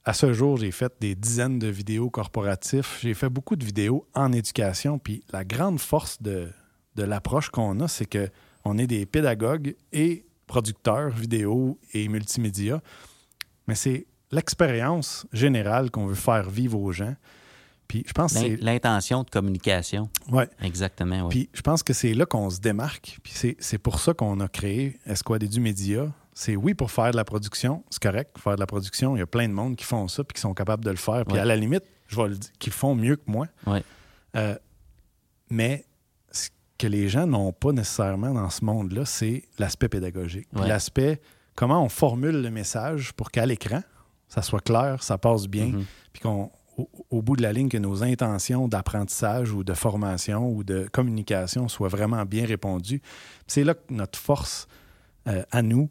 à ce jour, j'ai fait des dizaines de vidéos corporatifs. J'ai fait beaucoup de vidéos en éducation. Puis la grande force de, de l'approche qu'on a, c'est que on est des pédagogues et producteurs vidéo et multimédia. Mais c'est l'expérience générale qu'on veut faire vivre aux gens. Puis je pense que L'in- c'est. L'intention de communication. Ouais. Exactement, oui. Puis je pense que c'est là qu'on se démarque. Puis c'est, c'est pour ça qu'on a créé Esquad du Média. C'est oui pour faire de la production, c'est correct, faire de la production. Il y a plein de monde qui font ça puis qui sont capables de le faire. Puis Ouais. à la limite, je vais le dire, qui font mieux que moi. Ouais. Euh, mais que les gens n'ont pas nécessairement dans ce monde-là, c'est l'aspect pédagogique. Ouais. L'aspect comment on formule le message pour qu'à l'écran, ça soit clair, ça passe bien, Mhm. puis qu'on au, au bout de la ligne que nos intentions d'apprentissage ou de formation ou de communication soient vraiment bien répondues. C'est là que notre force euh, à nous,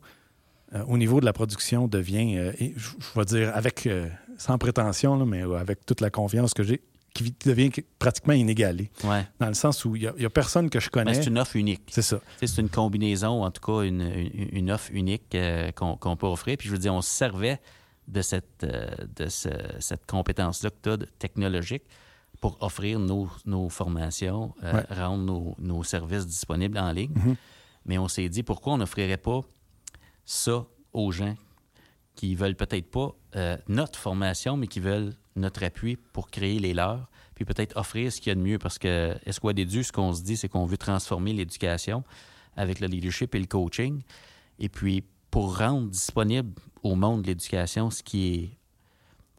euh, au niveau de la production, devient, euh, je, vais dire avec, sans prétention, là, mais avec toute la confiance que j'ai, qui devient pratiquement inégalée. Ouais. Dans le sens où il n'y a, personne que je Mais connais. c'est une offre unique. C'est ça. C'est une combinaison, en tout cas, une, une- une offre unique euh, qu'on peut offrir. Puis je veux dire, on se servait de cette, euh, de ce- cette compétence-là que tu as technologique pour offrir nos, nos formations, euh, Ouais. rendre nos, nos services disponibles en ligne. Mhm. Mais on s'est dit, pourquoi on n'offrirait pas ça aux gens qui veulent peut-être pas euh, notre formation, mais qui veulent notre appui pour créer les leurs, puis peut-être offrir ce qu'il y a de mieux. Parce que Esquad Edu, ce qu'on se dit, c'est qu'on veut transformer l'éducation avec le leadership et le coaching. Et puis, pour rendre disponible au monde de l'éducation ce qui est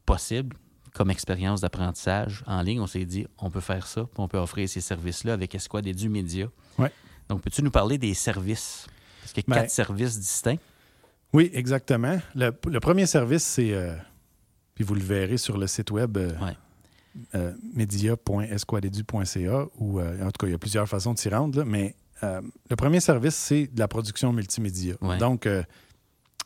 possible comme expérience d'apprentissage en ligne, on s'est dit, on peut faire ça, puis on peut offrir ces services-là avec Esquad Edu Média. Ouais. Donc, peux-tu nous parler des services? Parce qu'il y a Ben, quatre services distincts. Oui, exactement. Le, le premier service, c'est, euh, puis vous le verrez sur le site web euh, Ouais. euh, media.esquadedu.ca, ou euh, en tout cas, il y a plusieurs façons de s'y rendre, là, mais le premier service, c'est de la production multimédia. Ouais. Donc,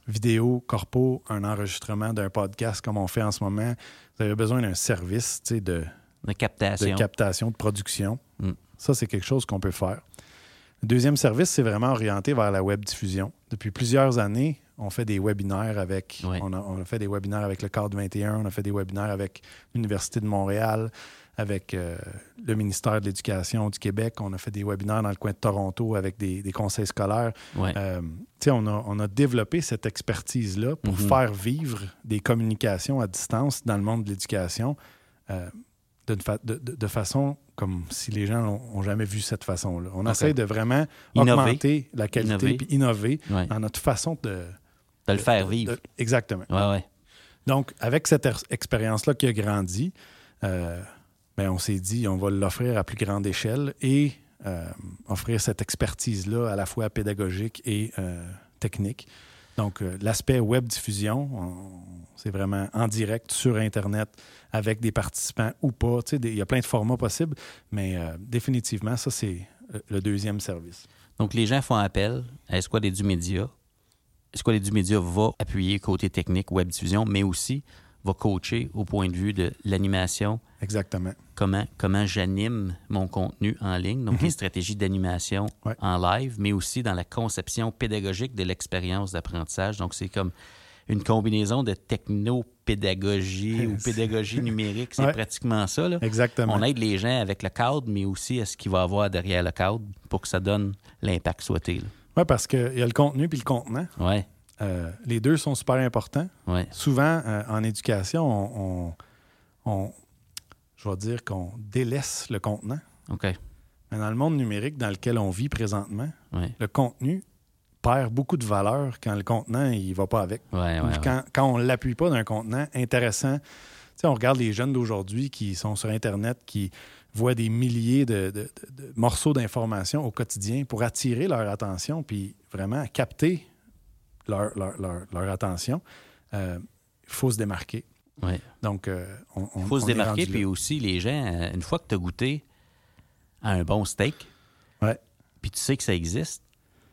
vidéo, corpo, un enregistrement d'un podcast comme on fait en ce moment. Vous avez besoin d'un service de, De captation. de captation, de production. Mm. Ça, c'est quelque chose qu'on peut faire. Le deuxième service, c'est vraiment orienté vers la web diffusion. Depuis plusieurs années, on fait des webinaires avec. Ouais. On, a, on a fait des webinaires avec le Cadre 21, on a fait des webinaires avec l'Université de Montréal, avec euh, le ministère de l'Éducation du Québec. On a fait des webinaires dans le coin de Toronto avec des, des conseils scolaires. Ouais. Euh, on, a, on a développé cette expertise-là pour Mhm. faire vivre des communications à distance dans le monde de l'éducation euh, fa- de, façon comme si les gens n'ont jamais vu cette façon-là. On essaie de vraiment Innover. augmenter la qualité puis innover Ouais. dans notre façon de... De le faire vivre. de- exactement. Ouais, ouais. Donc, avec cette expérience-là qui a grandi, euh, ben, on s'est dit, on va l'offrir à plus grande échelle et euh, offrir cette expertise-là à la fois pédagogique et euh, technique. Donc, l'aspect web diffusion, on- c'est vraiment en direct sur Internet avec des participants ou pas. Tu sais, des- Il y a plein de formats possibles, mais euh, définitivement, ça, c'est euh, le deuxième service. Donc, les gens font appel à Esquad du Média. Esquad du Média va appuyer côté technique, web diffusion, mais aussi va coacher au point de vue de l'animation Exactement. comment, comment j'anime mon contenu en ligne, donc Mhm. les stratégies d'animation Ouais. en live, mais aussi dans la conception pédagogique de l'expérience d'apprentissage. Donc, c'est comme une combinaison de techno-pédagogie ou pédagogie numérique. C'est Ouais. pratiquement ça. là. Exactement. On aide les gens avec le cadre, mais aussi à ce qu'il va y avoir derrière le cadre pour que ça donne l'impact souhaité. Oui, parce qu'il y a le contenu puis le contenant. Ouais, Euh, les deux sont super importants. ouais, Souvent, euh, en éducation, on, on- on- je vais dire qu'on délaisse le contenant. OK. Mais dans le monde numérique dans lequel on vit présentement, Ouais, le contenu perd beaucoup de valeur quand le contenant il va pas avec. ouais, ouais. Ou ouais. quand, quand on ne l'appuie pas d'un contenant intéressant. Tu sais, on regarde les jeunes d'aujourd'hui qui sont sur Internet, qui voient des milliers de, de- morceaux d'informations au quotidien pour attirer leur attention, puis vraiment capter leur, leur- leur- leur attention. Euh, Il faut se démarquer. Ouais. Donc, euh, on, on- Il faut se on démarquer, là. puis aussi, les gens, euh, une fois que tu as goûté à un bon steak, puis tu sais que ça existe,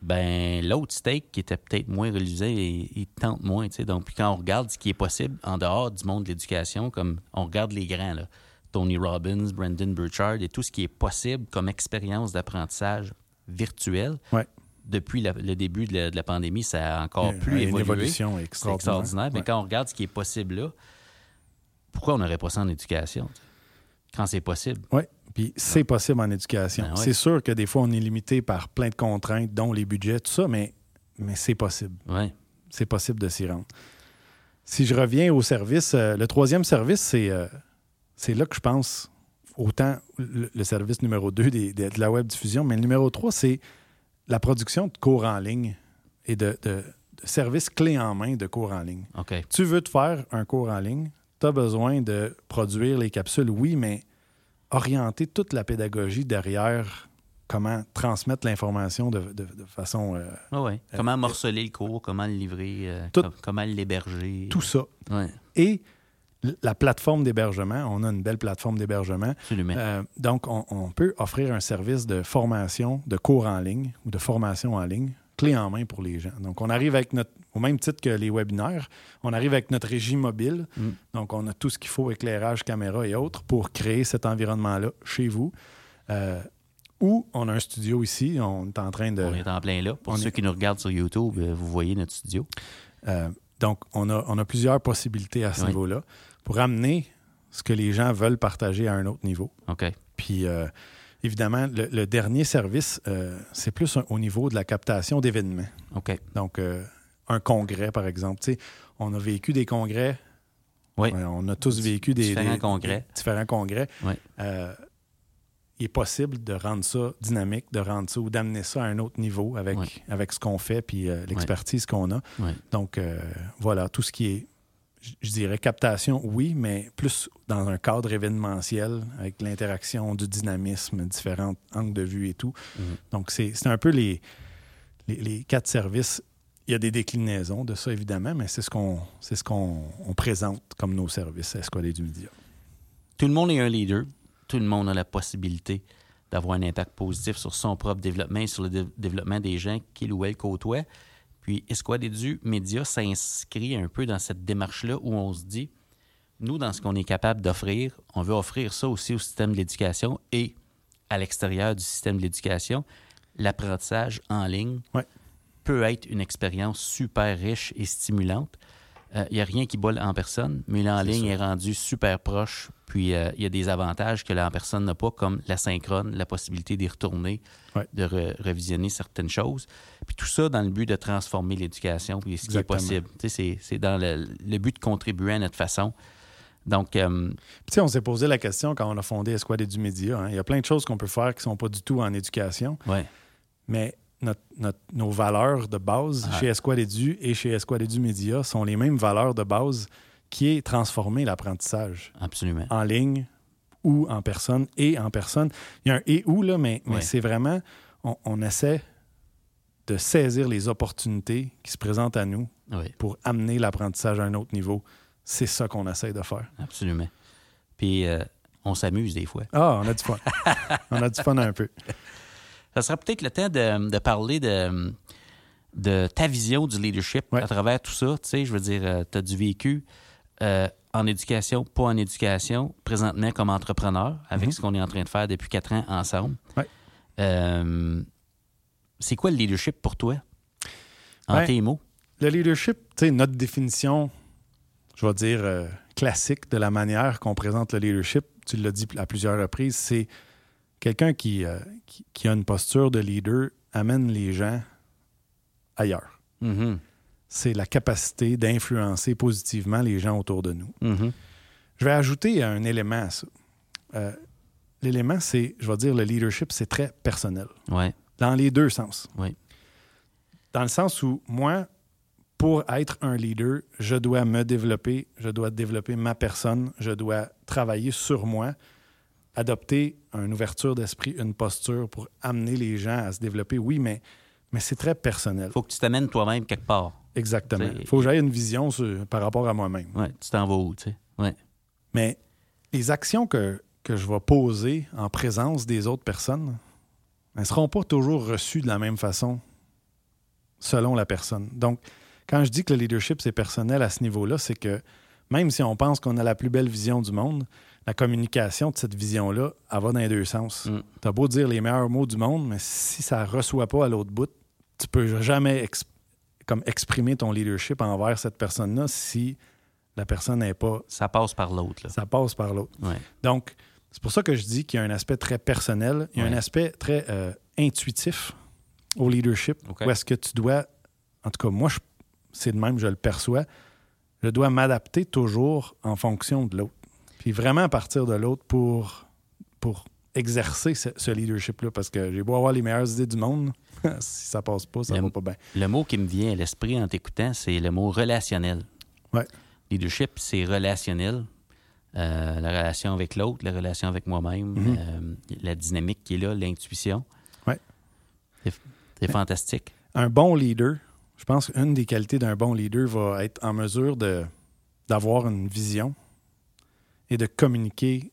ben l'autre steak qui était peut-être moins relusé, il, il te tente moins. Donc, puis quand on regarde ce qui est possible en dehors du monde de l'éducation, comme on regarde les grands, là, Tony Robbins, Brandon Burchard, et tout ce qui est possible comme expérience d'apprentissage virtuel, Ouais. depuis la- le début de la, de la pandémie, ça a encore Il y a plus une évolué. évolution C'est extraordinaire. Mais quand on regarde ce qui est possible là, pourquoi on n'aurait pas ça en éducation? Quand c'est possible. Puis c'est possible en éducation. Ben ouais. C'est sûr que des fois, on est limité par plein de contraintes, dont les budgets, tout ça, mais, mais c'est possible. Ouais. C'est possible de s'y rendre. Si je reviens au service, euh, le troisième service, c'est euh, c'est là que je pense autant le, le service numéro 2 de la web diffusion, mais le numéro 3, c'est la production de cours en ligne et de, de- de services clés en main de cours en ligne. Tu veux te faire un cours en ligne, tu as besoin de produire les capsules, oui, mais orienter toute la pédagogie derrière comment transmettre l'information de, de- de façon... euh, ouais. Comment morceler le cours, comment le livrer, euh, Tout- com- comment l'héberger. tout ça. Ouais, Et la plateforme d'hébergement, on a une belle plateforme d'hébergement. Euh, donc, on, on peut offrir un service de formation, de cours en ligne ou de formation en ligne, clé en main pour les gens. Donc, on arrive avec notre, au même titre que les webinaires, on arrive avec notre régie mobile. Mm. Donc, on a tout ce qu'il faut, éclairage, caméra et autres, pour créer cet environnement-là chez vous. Euh, ou on a un studio ici, on est en train de... on est en plein là. Pour on ceux est- qui nous regardent sur YouTube, euh, vous voyez notre studio. Euh, donc, on a, on a plusieurs possibilités à ce Oui. niveau-là pour amener ce que les gens veulent partager à un autre niveau. OK. Puis, euh, évidemment, le, le dernier service, euh, c'est plus un- au niveau de la captation d'événements. OK. Donc, euh, un congrès, par exemple. Tu sais, on a vécu des congrès. Oui. On a tous vécu des Différents des- congrès. des différents congrès. Oui. Euh, il est possible de rendre ça dynamique, de rendre ça ou d'amener ça à un autre niveau avec, Oui. avec ce qu'on fait puis l'expertise qu'on a. Oui. Donc, voilà, tout ce qui est, je- dirais, captation, oui, mais plus dans un cadre événementiel, avec l'interaction, du dynamisme, différents angles de vue et tout. Mhm. Donc, c'est un peu les, les, les quatre services. Il y a des déclinaisons de ça, évidemment, mais c'est ce qu'on ce qu'on présente comme nos services à Escalade du Média. Tout le monde est un leader. Tout le monde a la possibilité d'avoir un impact positif sur son propre développement et sur le dé- développement des gens qu'il ou elle côtoie. Puis Esquad Edu Média s'inscrit un peu dans cette démarche-là où on se dit, nous, dans ce qu'on est capable d'offrir, on veut offrir ça aussi au système de l'éducation et à l'extérieur du système de l'éducation. L'apprentissage en ligne Ouais. peut être une expérience super riche et stimulante. Il n'y a rien qui bolle en personne, mais l'en C'est ligne ça. est rendu super proche. Puis euh, il y a des avantages que l'en personne n'a pas, comme la synchrone, la possibilité d'y retourner, Ouais. de re- revisionner certaines choses. Puis tout ça dans le but de transformer l'éducation, puis ce qui est possible. C'est- dans le, le but de contribuer à notre façon. Donc, euh, Puis, on s'est posé la question quand on a fondé Esquad du Média. hein. Il y a plein de choses qu'on peut faire qui ne sont pas du tout en éducation, ouais, mais notre- notre- nos valeurs de base Ah. chez Esquad Edu et chez Esquad Edu Média sont les mêmes valeurs de base qui est transformer l'apprentissage absolument. en ligne ou en personne et en personne. Il y a un et ou, là, mais, mais c'est vraiment, on, on essaie de saisir les opportunités qui se présentent à nous pour amener l'apprentissage à un autre niveau. C'est ça qu'on essaie de faire. absolument. Puis euh, on s'amuse des fois. Ah, on a du fun. on a du fun un peu. Ça sera peut-être le temps de, de parler de, de ta vision du leadership Ouais. à travers tout ça. Tu sais, je veux dire, tu as du vécu. Euh, en éducation, pas en éducation, présentement comme entrepreneur, avec ce qu'on est en train de faire depuis quatre ans ensemble. Ouais. Euh, c'est quoi le leadership pour toi? En Ben, tes mots? Le leadership, tu sais, notre définition, je vais dire, euh, classique de la manière qu'on présente le leadership, tu l'as dit à plusieurs reprises, c'est quelqu'un qui, euh, qui, qui a une posture de leader amène les gens ailleurs. Mhm. C'est la capacité d'influencer positivement les gens autour de nous. Mhm. Je vais ajouter un élément à ça. Euh, L'élément, c'est, je vais dire, le leadership, c'est très personnel, Ouais. dans les deux sens. Oui. Dans le sens où moi, pour être un leader, je dois me développer, je dois développer ma personne, je dois travailler sur moi, adopter une ouverture d'esprit, une posture pour amener les gens à se développer. Oui, mais, mais c'est très personnel. Faut que tu t'amènes toi-même quelque part. Exactement. Il faut que j'aie une vision sur- par rapport à moi-même. Ouais. Tu t'en vas où, tu sais? Ouais. Mais les actions que, que je vais poser en présence des autres personnes, elles ne seront pas toujours reçues de la même façon selon la personne. Donc, quand je dis que le leadership, c'est personnel à ce niveau-là, c'est que même si on pense qu'on a la plus belle vision du monde, la communication de cette vision-là, elle va dans les deux sens. Mm. Tu as beau dire les meilleurs mots du monde, mais si ça ne reçoit pas à l'autre bout, tu peux jamais comme exprimer ton leadership envers cette personne-là si la personne n'est pas... Ça passe par l'autre, là. Ça passe par l'autre. Ouais. Donc, c'est pour ça que je dis qu'il y a un aspect très personnel, il y a Ouais. un aspect très euh, intuitif au leadership, où est-ce que tu dois, en tout cas, moi, c'est de même, je le perçois, je dois m'adapter toujours en fonction de l'autre. Puis vraiment partir de l'autre pour, pour exercer ce, ce leadership-là, parce que j'ai beau avoir les meilleures idées du monde, si ça passe pas, ça Le- va pas bien. Le mot qui me vient à l'esprit en t'écoutant, c'est le mot relationnel. Ouais. Leadership, c'est relationnel. Euh, la relation avec l'autre, la relation avec moi-même, Mhm. euh, la dynamique qui est là, l'intuition. Ouais. C'est fantastique. un bon leader, je pense qu'une des qualités d'un bon leader va être en mesure d'avoir une vision et de communiquer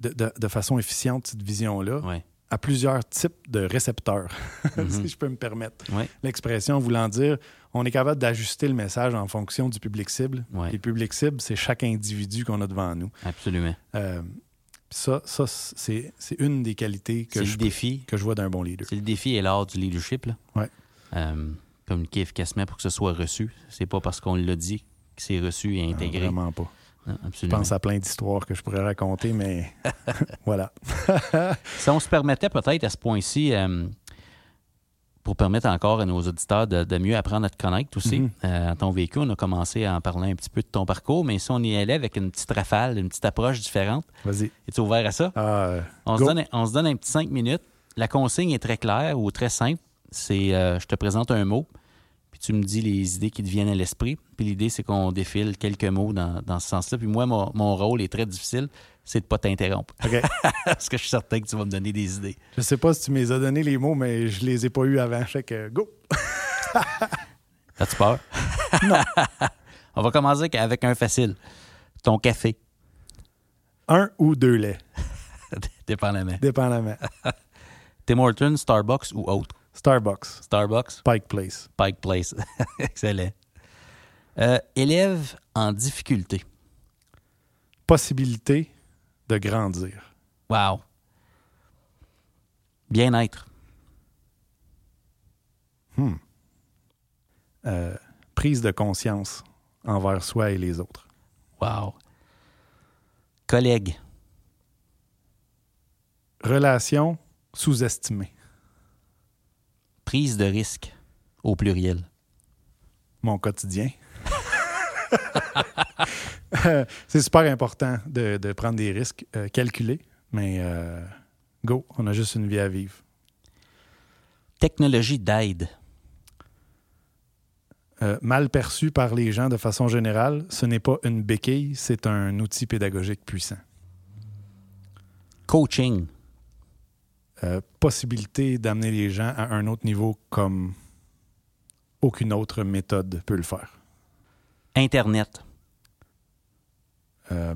de, de- de façon efficiente cette vision-là Ouais. à plusieurs types de récepteurs, Mhm. si je peux me permettre. Ouais. L'expression voulant dire, on est capable d'ajuster le message en fonction du public cible. Ouais. Et le public cible, c'est chaque individu qu'on a devant nous. Absolument. Euh, ça, ça c'est, une des qualités que je, le défi. que je vois d'un bon leader. C'est le défi et l'art du leadership. Là. Ouais. Euh, communiquer efficacement pour que ce soit reçu. C'est pas parce qu'on l'a dit que c'est reçu et Non, intégré. vraiment pas. Non, Je pense à plein d'histoires que je pourrais raconter, mais voilà. Si on se permettait peut-être à ce point-ci, euh, pour permettre encore à nos auditeurs de, de mieux apprendre à te connaître aussi, euh, à ton vécu, on a commencé à en parler un petit peu de ton parcours, mais si on y allait avec une petite rafale, une petite approche différente, Vas-y. es-tu ouvert à ça? Ah, euh, On se, donne, on se donne un petit cinq minutes. La consigne est très claire ou très simple. C'est je te présente un mot, puis tu me dis les idées qui te viennent à l'esprit. Puis l'idée, c'est qu'on défile quelques mots dans, dans ce sens-là. Puis moi, mon, mon rôle est très difficile, c'est de pas t'interrompre. OK. Parce que je suis certain que tu vas me donner des idées. Je sais pas si tu m'as donné les mots, mais je les ai pas eus avant. Fait que go. As-tu peur? Non. On va commencer avec un facile. Ton café, Un ou deux laits, dépendamment. dépendamment. Tim Hortons, Starbucks ou autre? Starbucks, Starbucks, Pike Place. Pike Place. Excellent. Euh, élève en difficulté. Possibilité de grandir. Wow. Bien-être. Euh, prise de conscience envers soi et les autres. Wow. Collègue. Relation sous-estimée. Prise de risque. Au pluriel? Mon quotidien. C'est super important de, de prendre des risques euh, calculés, mais euh, go, on a juste une vie à vivre. Technologie d'aide. Euh, mal perçu par les gens de façon générale, ce n'est pas une béquille, c'est un outil pédagogique puissant. Coaching. Euh, possibilité d'amener les gens à un autre niveau comme aucune autre méthode peut le faire. Internet. Euh,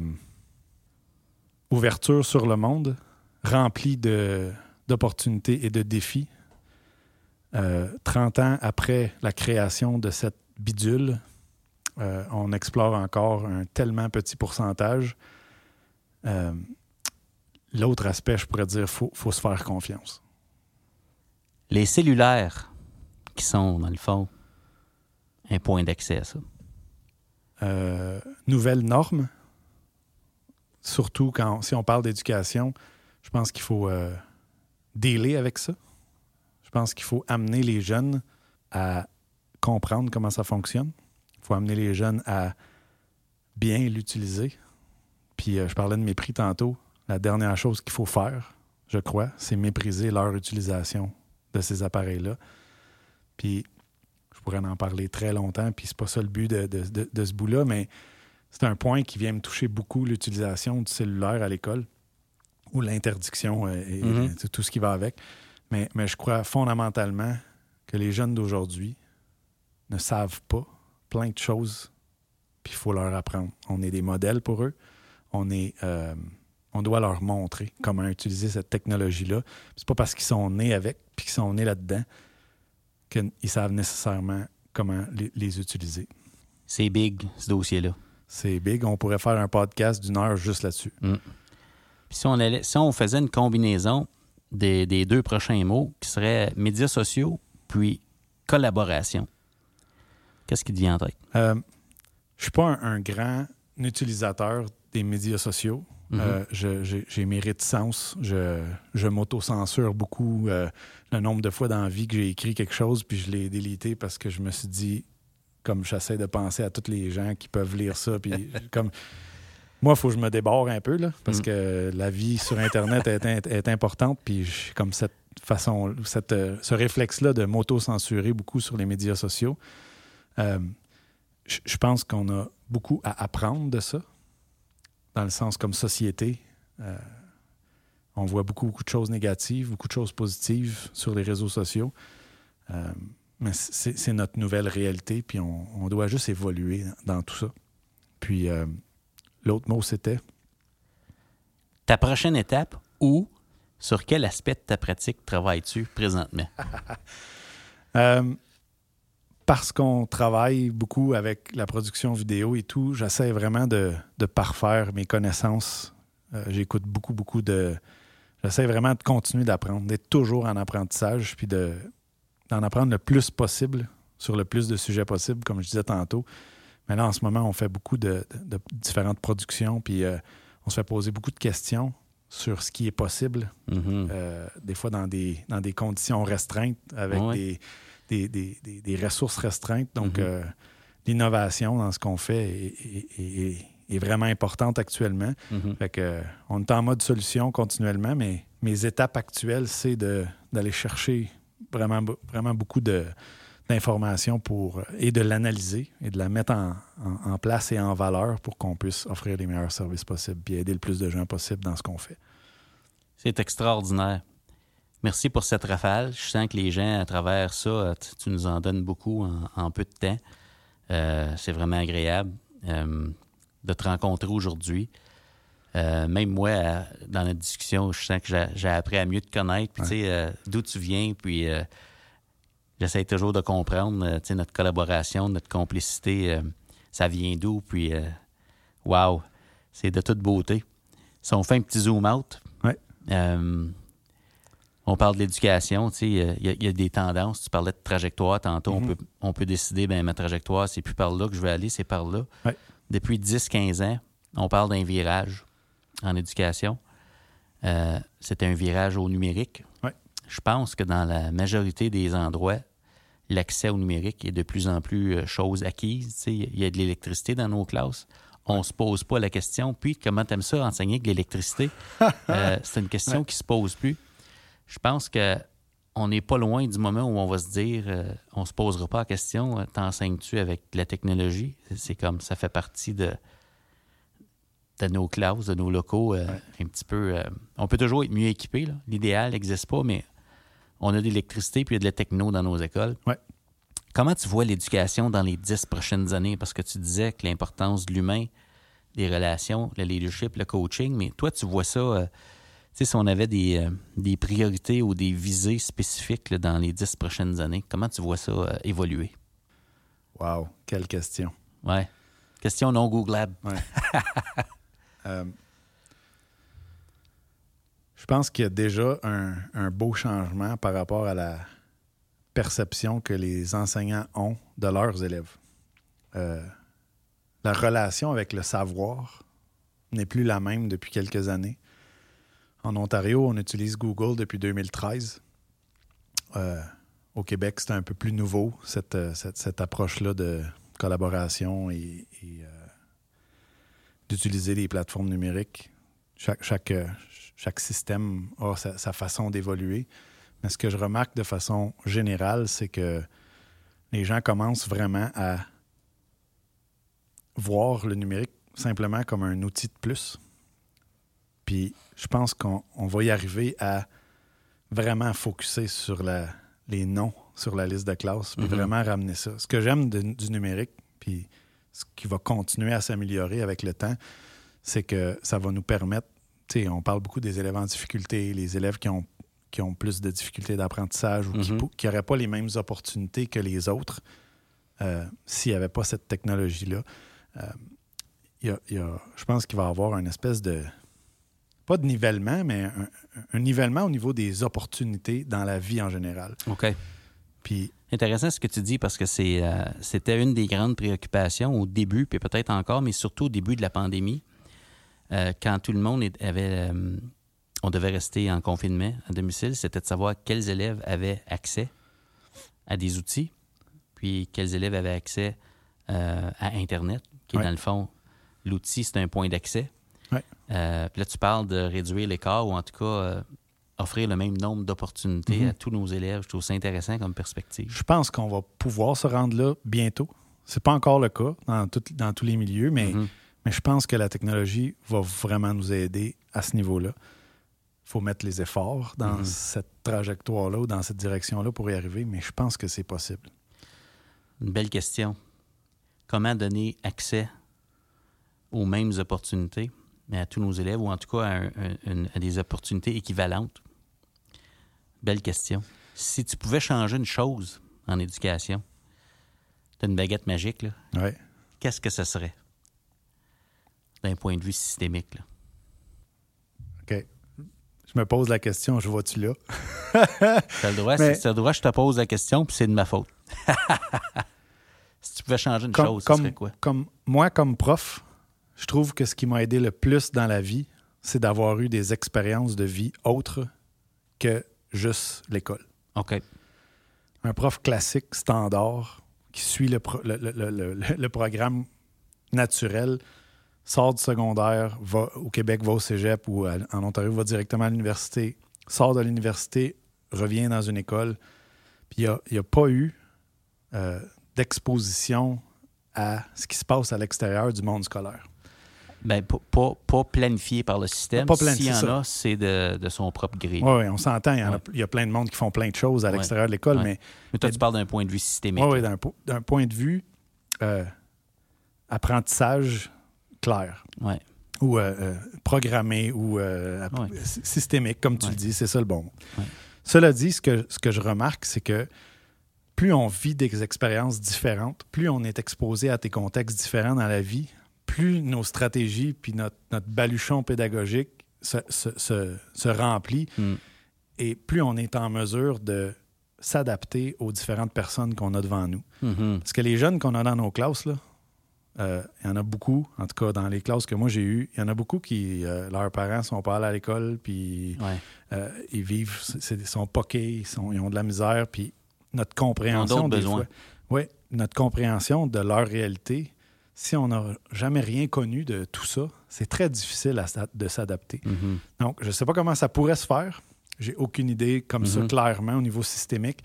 ouverture sur le monde, remplie de- d'opportunités et de défis. Euh, 30 ans après la création de cette bidule, Euh, on explore encore un tellement petit pourcentage. L'autre aspect, je pourrais dire, il faut, faut se faire confiance. Les cellulaires qui sont, dans le fond, un point d'accès à ça. Euh, nouvelles normes, surtout quand si on parle d'éducation, je pense qu'il faut euh, dealer avec ça. Je pense qu'il faut amener les jeunes à comprendre comment ça fonctionne. Il faut amener les jeunes à bien l'utiliser. Puis euh, je parlais de mépris tantôt. La dernière chose qu'il faut faire, je crois, c'est mépriser leur utilisation de ces appareils-là. Puis je pourrais en parler très longtemps, puis c'est pas ça le but de, de- de- de ce bout-là, mais c'est un point qui vient me toucher beaucoup, l'utilisation du cellulaire à l'école, ou l'interdiction euh, et, Mhm. et tout ce qui va avec. Mais, mais je crois fondamentalement que les jeunes d'aujourd'hui ne savent pas plein de choses, puis il faut leur apprendre. On est des modèles pour eux. On est... euh, on doit leur montrer comment utiliser cette technologie-là. C'est pas parce qu'ils sont nés avec puis qu'ils sont nés là-dedans qu'ils savent nécessairement comment les, les utiliser. C'est big, ce dossier-là. C'est big. On pourrait faire un podcast d'une heure juste là-dessus. Puis si on, allait- si on faisait une combinaison des, des deux prochains mots, qui seraient médias sociaux puis collaboration, qu'est-ce qui te vient en tête? Euh, je suis pas un, un grand utilisateur des médias sociaux. Euh, je- j'ai mes réticences. Je, je m'auto-censure beaucoup euh, le nombre de fois dans la vie que j'ai écrit quelque chose, puis je l'ai délité parce que je me suis dit, comme j'essaie de penser à tous les gens qui peuvent lire ça, puis comme. Moi, il faut que je me débarre un peu, là, parce Mhm. que la vie sur Internet est, importante, puis j'ai comme cette façon, cette, euh, ce réflexe-là de m'auto-censurer beaucoup sur les médias sociaux. Euh, je pense qu'on a beaucoup à apprendre de ça, dans le sens comme société. euh, on voit beaucoup, beaucoup de choses négatives, beaucoup de choses positives sur les réseaux sociaux. Euh, mais c'est notre nouvelle réalité, puis on, on doit juste évoluer dans tout ça. Puis euh, l'autre mot, c'était? Ta prochaine étape ou sur quel aspect de ta pratique travailles-tu présentement? Parce qu'on travaille beaucoup avec la production vidéo et tout, j'essaie vraiment de, de parfaire mes connaissances. Euh, J'écoute beaucoup, beaucoup de. J'essaie vraiment de continuer d'apprendre, d'être toujours en apprentissage, puis de, d'en apprendre le plus possible sur le plus de sujets possible, comme je disais tantôt. Mais là, en ce moment, on fait beaucoup de, de- de différentes productions, puis euh, on se fait poser beaucoup de questions sur ce qui est possible Mhm. euh, des fois dans des, dans des conditions restreintes, avec Ouais. des, des, des- des- des ressources restreintes. Donc, Mhm. euh, l'innovation dans ce qu'on fait est, est- est- est vraiment importante actuellement. Mhm. Fait que, on est en mode solution continuellement, mais mes étapes actuelles, c'est d'aller chercher vraiment, be- vraiment beaucoup de d'informations pour euh, et de l'analyser et de la mettre en, en- en place et en valeur pour qu'on puisse offrir les meilleurs services possibles et aider le plus de gens possible dans ce qu'on fait. C'est extraordinaire. Merci pour cette rafale. Je sens que les gens, à travers ça, euh, tu, tu nous en donnes beaucoup en, en peu de temps. Euh, c'est vraiment agréable euh, de te rencontrer aujourd'hui. Euh, même moi, dans notre discussion, je sens que j'ai- appris à mieux te connaître, puis tu sais, d'où tu viens, puis j'essaie toujours de comprendre, tu sais, notre collaboration, notre complicité, ça vient d'où, puis euh, wow, c'est de toute beauté. Si on fait un petit zoom out, Ouais. On parle de l'éducation, tu sais, euh, il y, a- il y a des tendances. Tu parlais de trajectoire tantôt. Mhm. on, peut, on peut décider, ben ma trajectoire, c'est plus par là que je vais aller, c'est par là. Ouais. Depuis 10-15 ans, on parle d'un virage en éducation. Euh, c'est un virage au numérique. Ouais. Je pense que dans la majorité des endroits, l'accès au numérique est de plus en plus euh, chose acquise. Tu sais, Il y a de l'électricité dans nos classes. On ne se pose pas la question. Puis, comment tu aimes ça, enseigner avec l'électricité? Euh, c'est une question qui se pose plus. Je pense que on n'est pas loin du moment où on va se dire euh, on se posera pas la question euh, t'enseignes-tu avec la technologie? C'est comme ça fait partie de, de nos classes, de nos locaux. euh, Un petit peu. euh, on peut toujours être mieux équipé. L'idéal n'existe pas, mais on a de l'électricité puis il y a de la techno dans nos écoles. Ouais. Comment tu vois l'éducation dans les dix prochaines années? Parce que tu disais que l'importance de l'humain, des relations, le leadership, le coaching, mais toi, tu vois ça, sais, si on avait des, euh, des priorités ou des visées spécifiques là, dans les dix prochaines années, comment tu vois ça euh, évoluer? Wow, quelle question. Ouais. Question non googlable. Ouais. Euh, je pense qu'il y a déjà un, un beau changement par rapport à la perception que les enseignants ont de leurs élèves. La relation avec le savoir n'est plus la même depuis quelques années. En Ontario, on utilise Google depuis 2013. Euh, au Québec, c'est un peu plus nouveau, cette, euh, cette, approche-là de collaboration et, euh, d'utiliser les plateformes numériques. Chaque, chaque système a sa, sa façon d'évoluer. Mais ce que je remarque de façon générale, c'est que les gens commencent vraiment à voir le numérique simplement comme un outil de plus. Puis je pense qu'on on va y arriver à vraiment focuser sur la, les noms sur la liste de classe, puis Mhm. vraiment ramener ça. Ce que j'aime du numérique, puis ce qui va continuer à s'améliorer avec le temps, c'est que ça va nous permettre, tu sais, on parle beaucoup des élèves en difficulté, les élèves qui ont, qui ont plus de difficultés d'apprentissage ou qui Mhm. n'auraient pas les mêmes opportunités que les autres euh, s'il n'y avait pas cette technologie-là. Euh, a- y a- je pense qu'il va y avoir une espèce de, pas de nivellement, mais un, un nivellement au niveau des opportunités dans la vie en général. OK. Puis, Intéressant ce que tu dis parce que c'est, euh, c'était une des grandes préoccupations au début, puis peut-être encore, mais surtout au début de la pandémie, euh, quand tout le monde avait, euh, on devait rester en confinement à domicile, c'était de savoir quels élèves avaient accès à des outils, puis quels élèves avaient accès à Internet, qui est Ouais. dans le fond, l'outil, c'est un point d'accès. Euh, puis là, tu parles de réduire l'écart ou en tout cas euh, offrir le même nombre d'opportunités Mhm. à tous nos élèves. Je trouve ça intéressant comme perspective. je pense qu'on va pouvoir se rendre là bientôt. C'est pas encore le cas dans, tout- dans tous les milieux, mais, Mhm. mais je pense que la technologie va vraiment nous aider à ce niveau-là. Il faut mettre les efforts dans Mhm. cette trajectoire-là ou dans cette direction-là pour y arriver, mais je pense que c'est possible. Une belle question. Comment donner accès aux mêmes opportunités, mais à tous nos élèves, ou en tout cas à, un- un- une- à des opportunités équivalentes? Belle question. Si tu pouvais changer une chose en éducation, tu as une baguette magique, là, Ouais. qu'est-ce que ce serait? D'un point de vue systémique. Là. OK. Je me pose la question, je vois-tu là? T'as le droit, Mais- si t'as le droit, je te pose la question, puis c'est de ma faute. si tu pouvais changer une Comme- chose, ce comme- serait quoi? Comme moi, comme prof, je trouve que ce qui m'a aidé le plus dans la vie, c'est d'avoir eu des expériences de vie autres que juste l'école. OK. Un prof classique, standard, qui suit le, pro- le- le- le- programme naturel, sort du secondaire, va au Québec, va au cégep ou à- en Ontario, va directement à l'université, sort de l'université, revient dans une école. Puis il n'y a, pas eu euh, d'exposition à ce qui se passe à l'extérieur du monde scolaire. Ben, pas, pas, planifié par le système. Pas planifié, S'il y en ça. a, c'est de, de son propre gré. Oui, on s'entend, il y, a- Ouais. il y a plein de monde qui font plein de choses à Ouais. l'extérieur de l'école, mais Mais toi, Mais- tu parles d'un point de vue systémique. là. d'un, po- d'un point de vue euh, apprentissage clair. Ouais. ou euh, euh, programmé ou systémique, comme tu le dis, c'est ça le bon. Cela dit, ce que, ce que je remarque, c'est que plus on vit des expériences différentes, plus on est exposé à des contextes différents dans la vie, plus nos stratégies puis notre, notre baluchon pédagogique se, se- se- se remplit Mm. et plus on est en mesure de s'adapter aux différentes personnes qu'on a devant nous. Mhm. Parce que les jeunes qu'on a dans nos classes, là, euh, il y en a beaucoup, en tout cas dans les classes que moi j'ai eues, il y en a beaucoup qui, euh, leurs parents sont pas allés à l'école, puis Ouais. euh, ils vivent, ils sont poqués, ils, sont- ils ont de la misère, puis notre compréhension des besoins. oui, notre compréhension de leur réalité, si on n'a jamais rien connu de tout ça, c'est très difficile à de s'adapter. Mhm. Donc, je ne sais pas comment ça pourrait se faire. J'ai aucune idée comme ça Mhm. clairement au niveau systémique.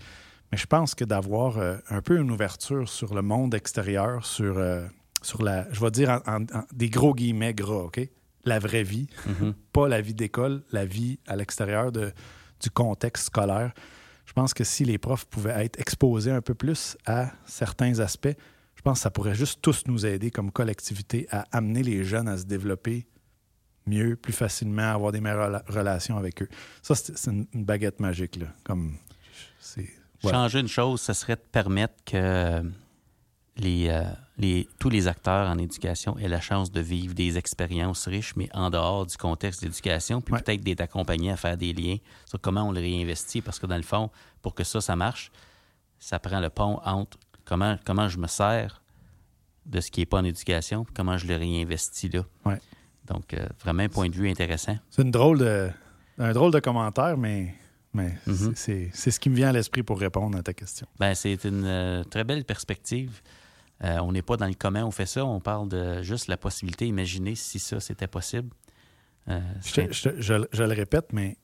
Mais je pense que d'avoir euh, un peu une ouverture sur le monde extérieur, sur, euh, sur la, je vais dire en, en- en- des gros guillemets gras, OK? La vraie vie, Mhm. pas la vie d'école, la vie à l'extérieur de- du contexte scolaire. Je pense que si les profs pouvaient être exposés un peu plus à certains aspects, pense que ça pourrait juste tous nous aider comme collectivité à amener les jeunes à se développer mieux, plus facilement, à avoir des meilleures rela- relations avec eux. Ça, c'est une une baguette magique, là. Comme. Changer une chose, ce serait de permettre que les, euh, les, tous les acteurs en éducation aient la chance de vivre des expériences riches, mais en dehors du contexte d'éducation, puis Ouais. peut-être d'être accompagnés à faire des liens sur comment on le réinvestit, parce que dans le fond, pour que ça, ça marche, ça prend le pont entre comment, comment je me sers de ce qui n'est pas en éducation, puis comment je le réinvestis là. Ouais. Donc, euh, vraiment un point de vue intéressant. C'est une drôle de, un drôle de commentaire, mais, mais Mhm. c'est- ce qui me vient à l'esprit pour répondre à ta question. Ben, c'est une euh, très belle perspective. Euh, on n'est pas dans le comment on fait ça, on parle de juste la possibilité, imaginer si ça, c'était possible. Je le répète, mais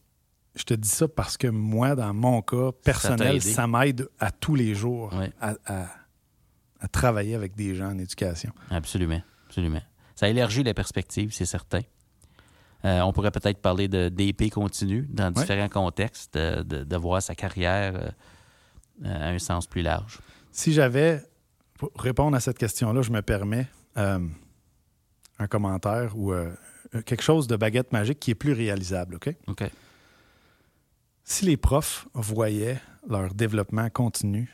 je te dis ça parce que moi, dans mon cas personnel, ça m'aide à tous les jours à, à- à travailler avec des gens en éducation. Absolument, absolument. Ça élargit la perspective, c'est certain. Euh, on pourrait peut-être parler de DP continu dans différents contextes, de, de- de voir sa carrière euh, euh, à un sens plus large. Si j'avais, pour répondre à cette question-là, je me permets euh, un commentaire ou euh, quelque chose de baguette magique qui est plus réalisable, OK? OK. Si les profs voyaient leur développement continu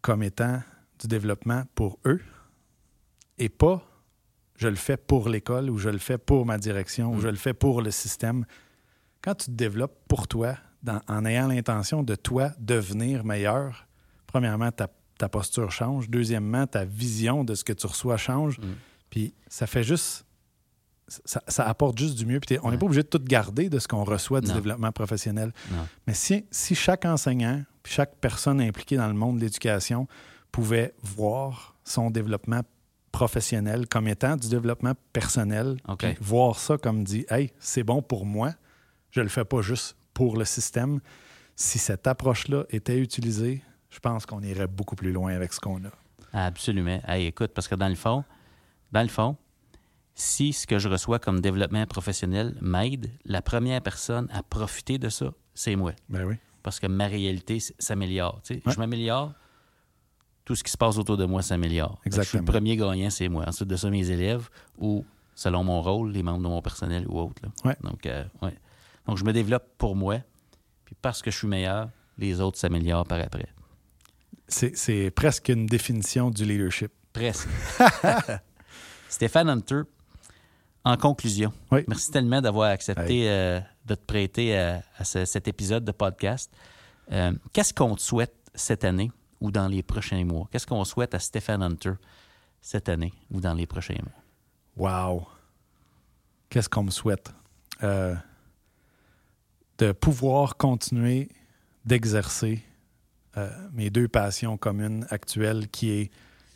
comme étant du développement pour eux et pas je le fais pour l'école ou je le fais pour ma direction ou Mm. je le fais pour le système, quand tu te développes pour toi, dans- en ayant l'intention de toi devenir meilleur, premièrement, ta, ta posture change. Deuxièmement, ta vision de ce que tu reçois change. Mm. Puis ça fait juste. Ça, ça apporte juste du mieux. Puis on n'est Ouais. pas obligé de tout garder de ce qu'on reçoit du Non. développement professionnel. Non. Mais si, si chaque enseignant, puis chaque personne impliquée dans le monde de l'éducation pouvait voir son développement professionnel comme étant du développement personnel, voir ça comme dit Hey, c'est bon pour moi, je le fais pas juste pour le système. Si cette approche-là était utilisée, je pense qu'on irait beaucoup plus loin avec ce qu'on a. Absolument. Hey, écoute, parce que dans le fond, dans le fond, si ce que je reçois comme développement professionnel m'aide, la première personne à profiter de ça, c'est moi. Ben oui. Parce que ma réalité s'améliore. Ouais. Je m'améliore, tout ce qui se passe autour de moi s'améliore. Je suis le premier gagnant, c'est moi. Ensuite de ça, mes élèves ou, selon mon rôle, les membres de mon personnel ou autres. Ouais. Donc, euh, ouais. Donc, je me développe pour moi. Puis parce que je suis meilleur, les autres s'améliorent par après. C'est c'est presque une définition du leadership. Presque. Stéphane Hunter, en conclusion, Oui. merci tellement d'avoir accepté euh, de te prêter à, à ce- cet épisode de podcast. Euh, Qu'est-ce qu'on te souhaite cette année ou dans les prochains mois? Qu'est-ce qu'on souhaite à Stéphane Hunter cette année ou dans les prochains mois? Wow! Qu'est-ce qu'on me souhaite? Euh, de pouvoir continuer d'exercer euh, mes deux passions communes actuelles, qui est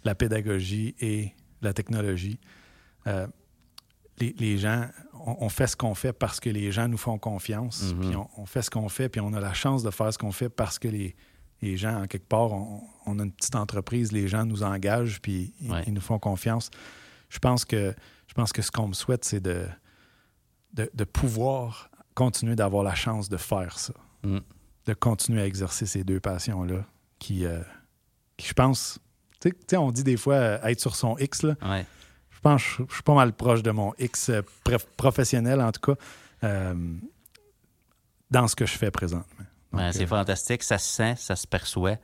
la pédagogie et la technologie. Euh, les, les gens, on, on fait ce qu'on fait parce que les gens nous font confiance, Mhm. puis on, on fait ce qu'on fait, puis on a la chance de faire ce qu'on fait parce que les, les gens, en quelque part, on, on a une petite entreprise, les gens nous engagent, puis ils- Ouais. ils nous font confiance. Je pense que, je pense que ce qu'on me souhaite, c'est de, de, de pouvoir continuer d'avoir la chance de faire ça, Mm. de continuer à exercer ces deux passions-là qui, euh, qui, je pense, tu sais- tu sais, on dit des fois euh, être sur son X, là. Ouais. Je pense que je, suis pas mal proche de mon X euh, prof- professionnel, en tout cas, euh, dans ce que je fais présentement. C'est euh, fantastique, ça se sent, ça se perçoit.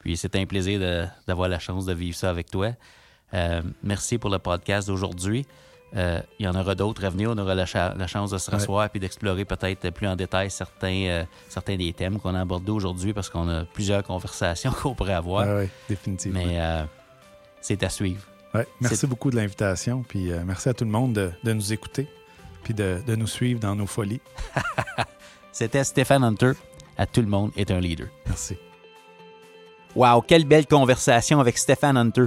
Puis c'est un plaisir d'avoir la chance de vivre ça avec toi. Euh, merci pour le podcast d'aujourd'hui. Il y en aura d'autres à venir. On aura la, cha- la chance de se rasseoir et d'explorer peut-être plus en détail certains, certains des thèmes qu'on a abordés aujourd'hui parce qu'on a plusieurs conversations qu'on pourrait avoir. ouais, définitivement. Mais c'est à suivre. Ouais, merci beaucoup de l'invitation, puis euh, merci à tout le monde de, de nous écouter, puis de, de nous suivre dans nos folies. C'était Stéphane Hunter. À tout le monde est un leader. Merci. Wow, quelle belle conversation avec Stéphane Hunter.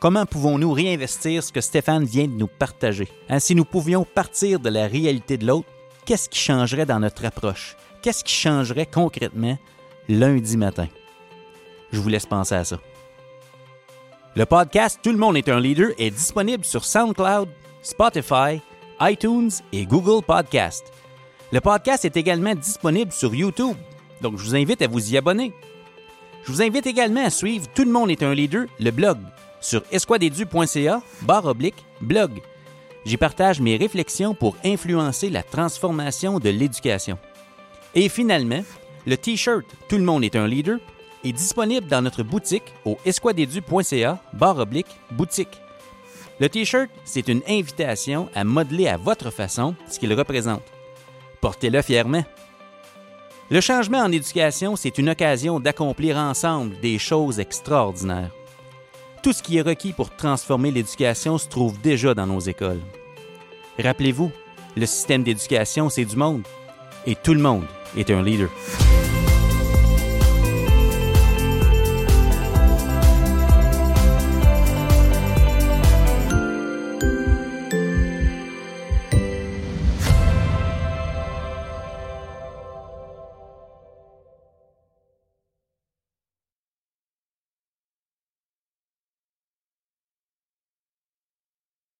Comment pouvons-nous réinvestir ce que Stéphane vient de nous partager? Hein, si nous pouvions partir de la réalité de l'autre, qu'est-ce qui changerait dans notre approche? Qu'est-ce qui changerait concrètement lundi matin? Je vous laisse penser à ça. Le podcast Tout le monde est un leader est disponible sur SoundCloud, Spotify, iTunes et Google Podcast. Le podcast est également disponible sur YouTube, donc je vous invite à vous y abonner. Je vous invite également à suivre Tout le monde est un leader, le blog, sur esquadedu.ca, barre oblique, blog. J'y partage mes réflexions pour influencer la transformation de l'éducation. Et finalement, le T-shirt Tout le monde est un leader est disponible dans notre boutique au esquadedu.ca barre oblique boutique. Le T-shirt, c'est une invitation à modeler à votre façon ce qu'il représente. Portez-le fièrement. Le changement en éducation, c'est une occasion d'accomplir ensemble des choses extraordinaires. Tout ce qui est requis pour transformer l'éducation se trouve déjà dans nos écoles. Rappelez-vous, le système d'éducation, c'est du monde. Et tout le monde est un leader.